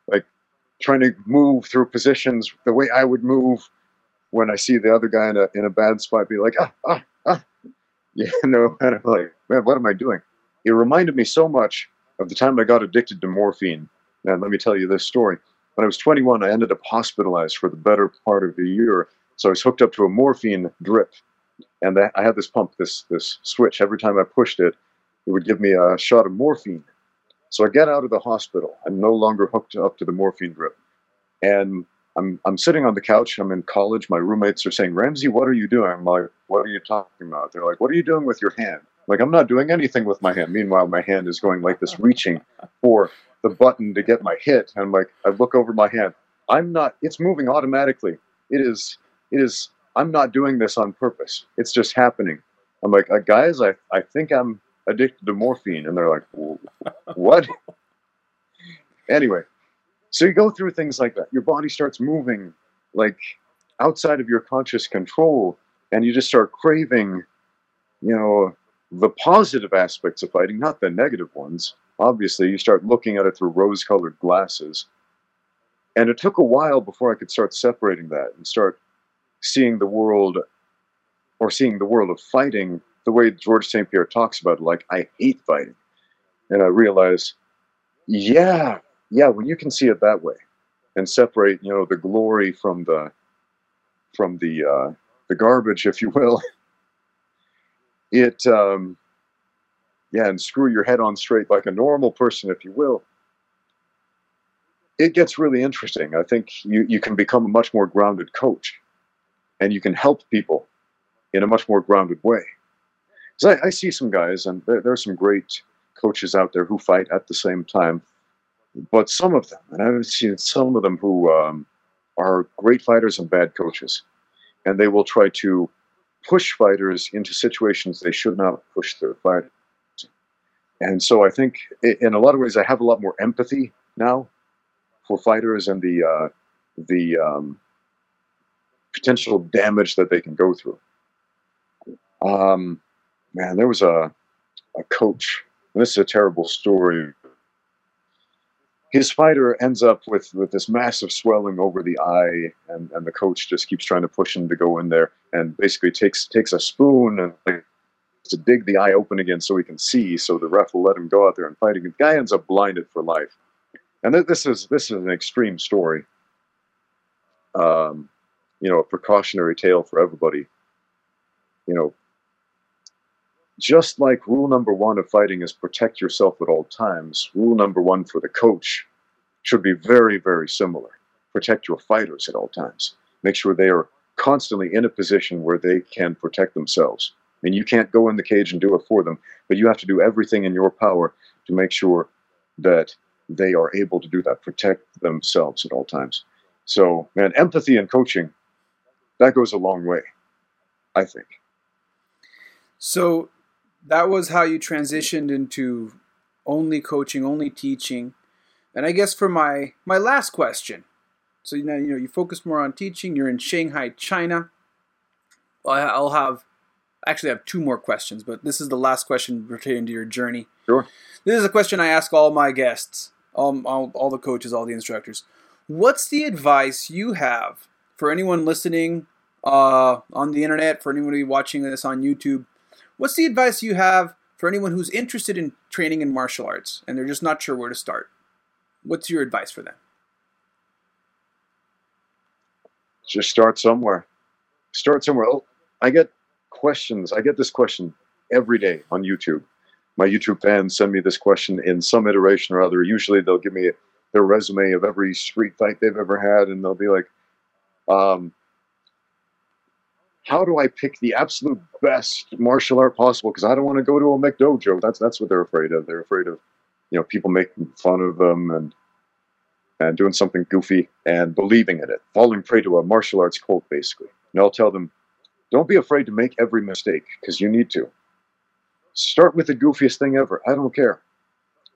like trying to move through positions the way I would move when I see the other guy in a in a bad spot. Be like, ah, ah, ah, you know, and I'm like, man, what am I doing? It reminded me so much of the time I got addicted to morphine. And let me tell you this story. When I was 21, I ended up hospitalized for the better part of a year. So I was hooked up to a morphine drip, and I had this pump, this this switch. Every time I pushed it, it would give me a shot of morphine. So I get out of the hospital. I'm no longer hooked up to the morphine drip. And I'm, I'm sitting on the couch. I'm in college. My roommates are saying, Ramsey, what are you doing? I'm like, what are you talking about? They're like, what are you doing with your hand? Like, I'm not doing anything with my hand. Meanwhile, my hand is going like this, reaching for the button to get my hit. And I'm like, I look over my hand. I'm not, it's moving automatically. It is, it is, I'm not doing this on purpose. It's just happening. I'm like, uh, guys, I, I think I'm addicted to morphine. And they're like, what? anyway, so you go through things like that. Your body starts moving like outside of your conscious control, and you just start craving, you know, the positive aspects of fighting, not the negative ones. Obviously, you start looking at it through rose colored glasses. And it took a while before I could start separating that and start seeing the world or seeing the world of fighting the way George St. Pierre talks about it, like I hate fighting. And I realize, yeah, yeah, when you can see it that way and separate, you know, the glory from the from the uh, the garbage, if you will, it um, yeah, and screw your head on straight like a normal person, if you will. It gets really interesting. I think you, you can become a much more grounded coach and you can help people in a much more grounded way. Because I, I, see some guys, and there, there, are some great coaches out there who fight at the same time, but some of them, and I've seen some of them who um, are great fighters and bad coaches, and they will try to push fighters into situations they should not push their fighters. And so I think, in a lot of ways, I have a lot more empathy now for fighters and the uh, the um, potential damage that they can go through. Um, man, there was a a coach. this is a terrible story. His fighter ends up with, with this massive swelling over the eye, and, and the coach just keeps trying to push him to go in there, and basically takes takes a spoon and like, to dig the eye open again so he can see. So the ref will let him go out there and fight again. The guy ends up blinded for life, and this is this is an extreme story. Um, you know, a precautionary tale for everybody. You know, just like rule number one of fighting is protect yourself at all times, rule number one for the coach should be very, very similar. Protect your fighters at all times. Make sure they are constantly in a position where they can protect themselves. And you can't go in the cage and do it for them, but you have to do everything in your power to make sure that they are able to do that, protect themselves at all times. So, man, empathy and coaching, that goes a long way, I think. So, that was how you transitioned into only coaching, only teaching. And I guess for my my last question, so you know you know you focus more on teaching. You're in Shanghai, China. I'll have actually I have two more questions, but this is the last question pertaining to your journey. Sure. This is a question I ask all my guests, all, all, all the coaches, all the instructors. What's the advice you have for anyone listening uh, on the internet, for anybody watching this on YouTube? What's the advice you have for anyone who's interested in training in martial arts and they're just not sure where to start? What's your advice for them? Just start somewhere. Start somewhere. Oh, I get questions. I get this question every day on YouTube. My YouTube fans send me this question in some iteration or other. Usually they'll give me their resume of every street fight they've ever had, and they'll be like, um, how do I pick the absolute best martial art possible? Because I don't want to go to a McDojo. That's that's what they're afraid of. They're afraid of, you know, people making fun of them and and doing something goofy and believing in it, falling prey to a martial arts cult, basically. And I'll tell them, don't be afraid to make every mistake because you need to. Start with the goofiest thing ever. I don't care.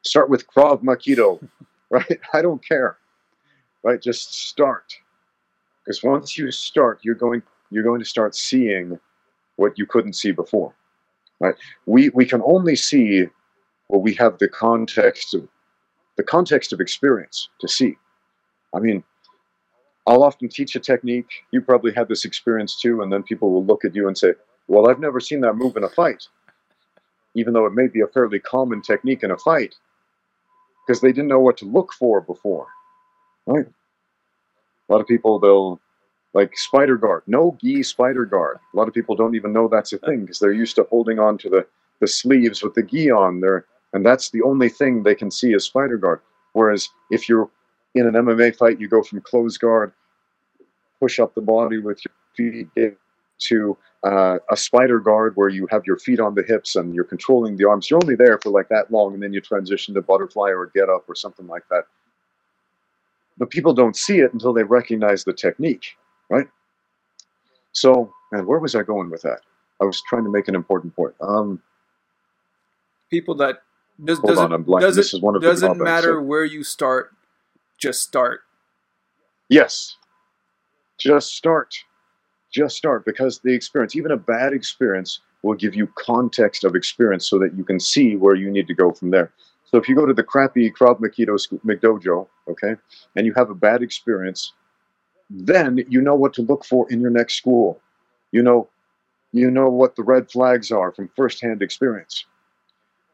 Start with Krav Makido, right? I don't care. Right? Just start. Because once you start, you're going you're going to start seeing what you couldn't see before. Right? We we can only see what we have the context of the context of experience to see. I mean, I'll often teach a technique. You probably had this experience too, and then people will look at you and say, Well, I've never seen that move in a fight, even though it may be a fairly common technique in a fight, because they didn't know what to look for before. Right? A lot of people, they'll like spider guard, no gi spider guard. A lot of people don't even know that's a thing because they're used to holding on to the, the sleeves with the gi on there, and that's the only thing they can see is spider guard. Whereas if you're in an MMA fight, you go from close guard, push up the body with your feet to uh, a spider guard where you have your feet on the hips and you're controlling the arms. You're only there for like that long, and then you transition to butterfly or get up or something like that. But people don't see it until they recognize the technique, right? So, and where was I going with that? I was trying to make an important point. Um, people that does, hold on, I'm blank. This is one of doesn't the doesn't matter so. where you start just start. Yes. Just start. Just start because the experience, even a bad experience, will give you context of experience so that you can see where you need to go from there. So if you go to the crappy Krav Makido McDojo, okay, and you have a bad experience, then you know what to look for in your next school. You know, you know what the red flags are from firsthand experience.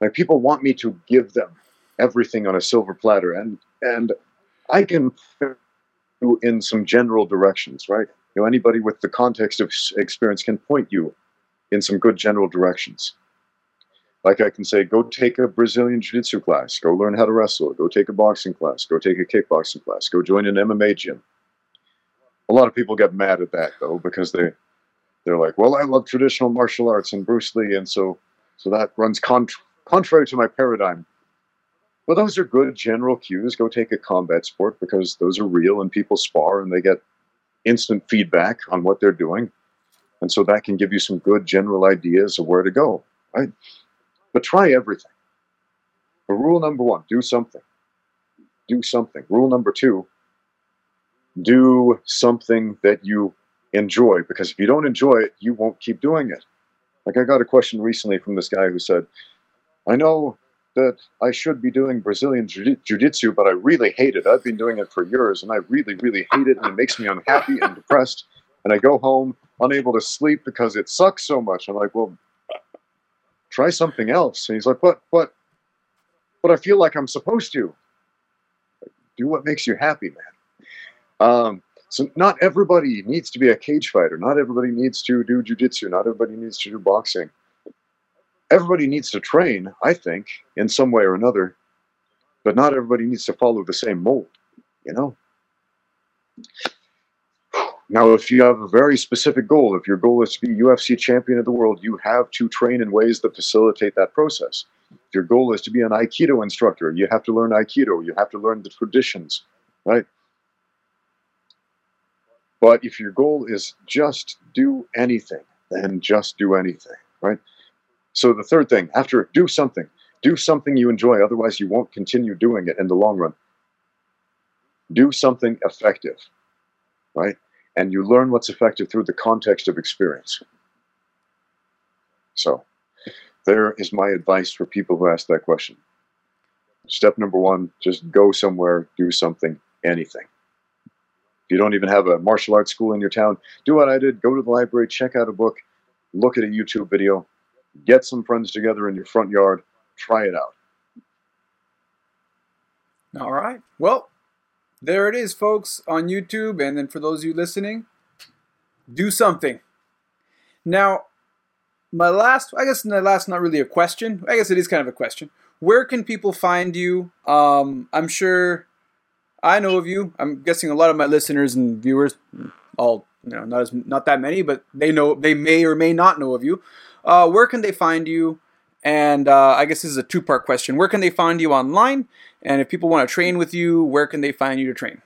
Like people want me to give them everything on a silver platter, and and I can you in some general directions, right? You know, anybody with the context of experience can point you in some good general directions. Like I can say, go take a Brazilian Jiu Jitsu class, go learn how to wrestle, go take a boxing class, go take a kickboxing class, go join an MMA gym. A lot of people get mad at that though because they they're like, well, I love traditional martial arts and Bruce Lee, and so so that runs contra- contrary to my paradigm. Well, those are good general cues. Go take a combat sport because those are real and people spar and they get instant feedback on what they're doing. And so that can give you some good general ideas of where to go, right? But try everything. But rule number one do something. Do something. Rule number two do something that you enjoy because if you don't enjoy it, you won't keep doing it. Like I got a question recently from this guy who said, I know that I should be doing Brazilian jiu jitsu, but I really hate it. I've been doing it for years and I really, really hate it and it makes me unhappy and depressed. And I go home unable to sleep because it sucks so much. I'm like, well, try something else. And he's like, but, but, but I feel like I'm supposed to. Do what makes you happy, man. Um, so not everybody needs to be a cage fighter. Not everybody needs to do jujitsu. Not everybody needs to do boxing. Everybody needs to train, I think, in some way or another, but not everybody needs to follow the same mold, you know? Now, if you have a very specific goal, if your goal is to be UFC champion of the world, you have to train in ways that facilitate that process. If your goal is to be an Aikido instructor, you have to learn Aikido, you have to learn the traditions, right? But if your goal is just do anything, then just do anything, right? So the third thing, after do something, do something you enjoy, otherwise you won't continue doing it in the long run. Do something effective, right? And you learn what's effective through the context of experience. So there is my advice for people who ask that question. Step number one, just go somewhere, do something, anything. If you don't even have a martial arts school in your town, do what I did. Go to the library, check out a book, look at a YouTube video, get some friends together in your front yard, try it out. All right. Well, there it is, folks, on YouTube. And then for those of you listening, do something. Now, my last, I guess my last, not really a question. I guess it is kind of a question. Where can people find you? Um, I'm sure I know of you. I'm guessing a lot of my listeners and viewers, all you know, not as not that many, but they know they may or may not know of you. Uh, where can they find you? And uh, I guess this is a two part question. Where can they find you online? And if people want to train with you, where can they find you to train?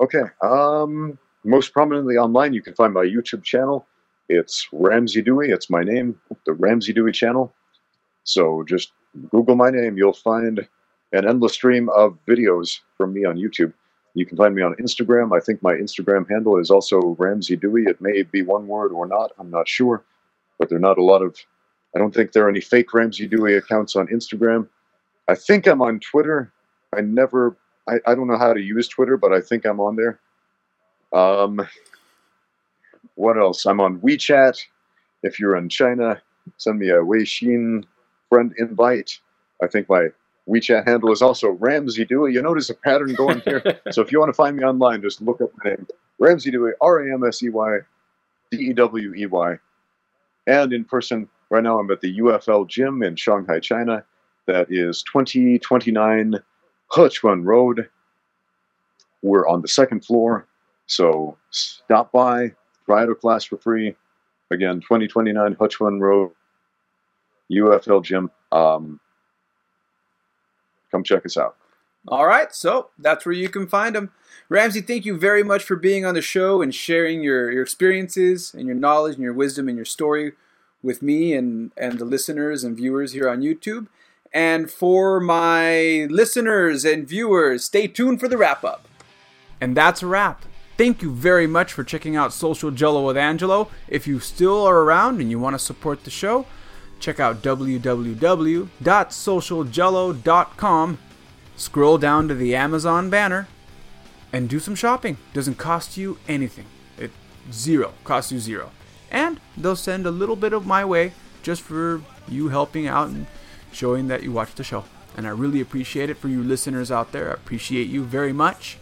Okay. Um, most prominently online, you can find my YouTube channel. It's Ramsey Dewey. It's my name, the Ramsey Dewey channel. So just Google my name. You'll find an endless stream of videos from me on YouTube. You can find me on Instagram. I think my Instagram handle is also Ramsey Dewey. It may be one word or not. I'm not sure. But there are not a lot of, I don't think there are any fake Ramsey Dewey accounts on Instagram. I think I'm on Twitter. I never, I, I don't know how to use Twitter, but I think I'm on there. Um, what else? I'm on WeChat. If you're in China, send me a Weixin friend invite. I think my WeChat handle is also Ramsey Dewey. You notice a pattern going here. so if you want to find me online, just look up my name, Ramsey Dewey, R A M S E Y D E W E Y. And in person, right now I'm at the UFL gym in Shanghai, China. That is 2029 Hechuan Road. We're on the second floor. So stop by, try out a class for free. Again, 2029 Hechuan Road, UFL gym. Um, come check us out. All right, so that's where you can find them. Ramsey, thank you very much for being on the show and sharing your, your experiences and your knowledge and your wisdom and your story with me and, and the listeners and viewers here on YouTube. And for my listeners and viewers, stay tuned for the wrap up. And that's a wrap. Thank you very much for checking out Social Jello with Angelo. If you still are around and you want to support the show, check out www.socialjello.com. Scroll down to the Amazon banner and do some shopping. Doesn't cost you anything. It Zero. Costs you zero. And they'll send a little bit of my way just for you helping out and showing that you watch the show. And I really appreciate it for you listeners out there. I appreciate you very much.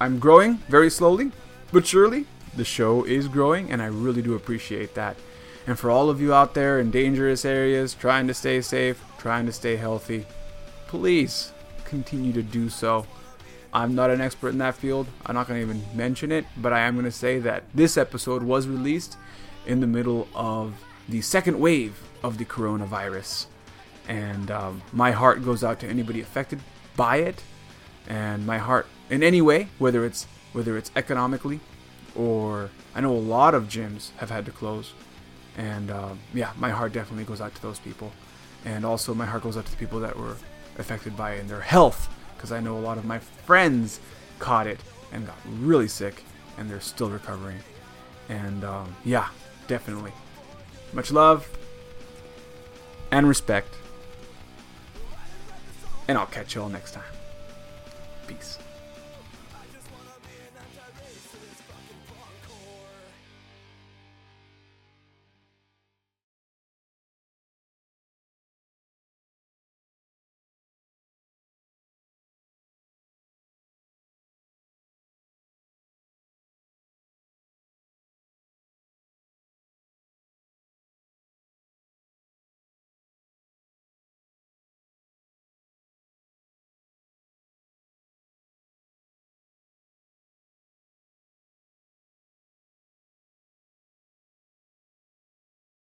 I'm growing very slowly, but surely the show is growing, and I really do appreciate that. And for all of you out there in dangerous areas, trying to stay safe, trying to stay healthy, please continue to do so. I'm not an expert in that field. I'm not going to even mention it, but I am going to say that this episode was released in the middle of the second wave of the coronavirus. And um, my heart goes out to anybody affected by it, and my heart in any way, whether it's whether it's economically, or I know a lot of gyms have had to close, and um, yeah, my heart definitely goes out to those people, and also my heart goes out to the people that were affected by it in their health, because I know a lot of my friends caught it and got really sick, and they're still recovering, and um, yeah, definitely, much love and respect, and I'll catch you all next time. Peace.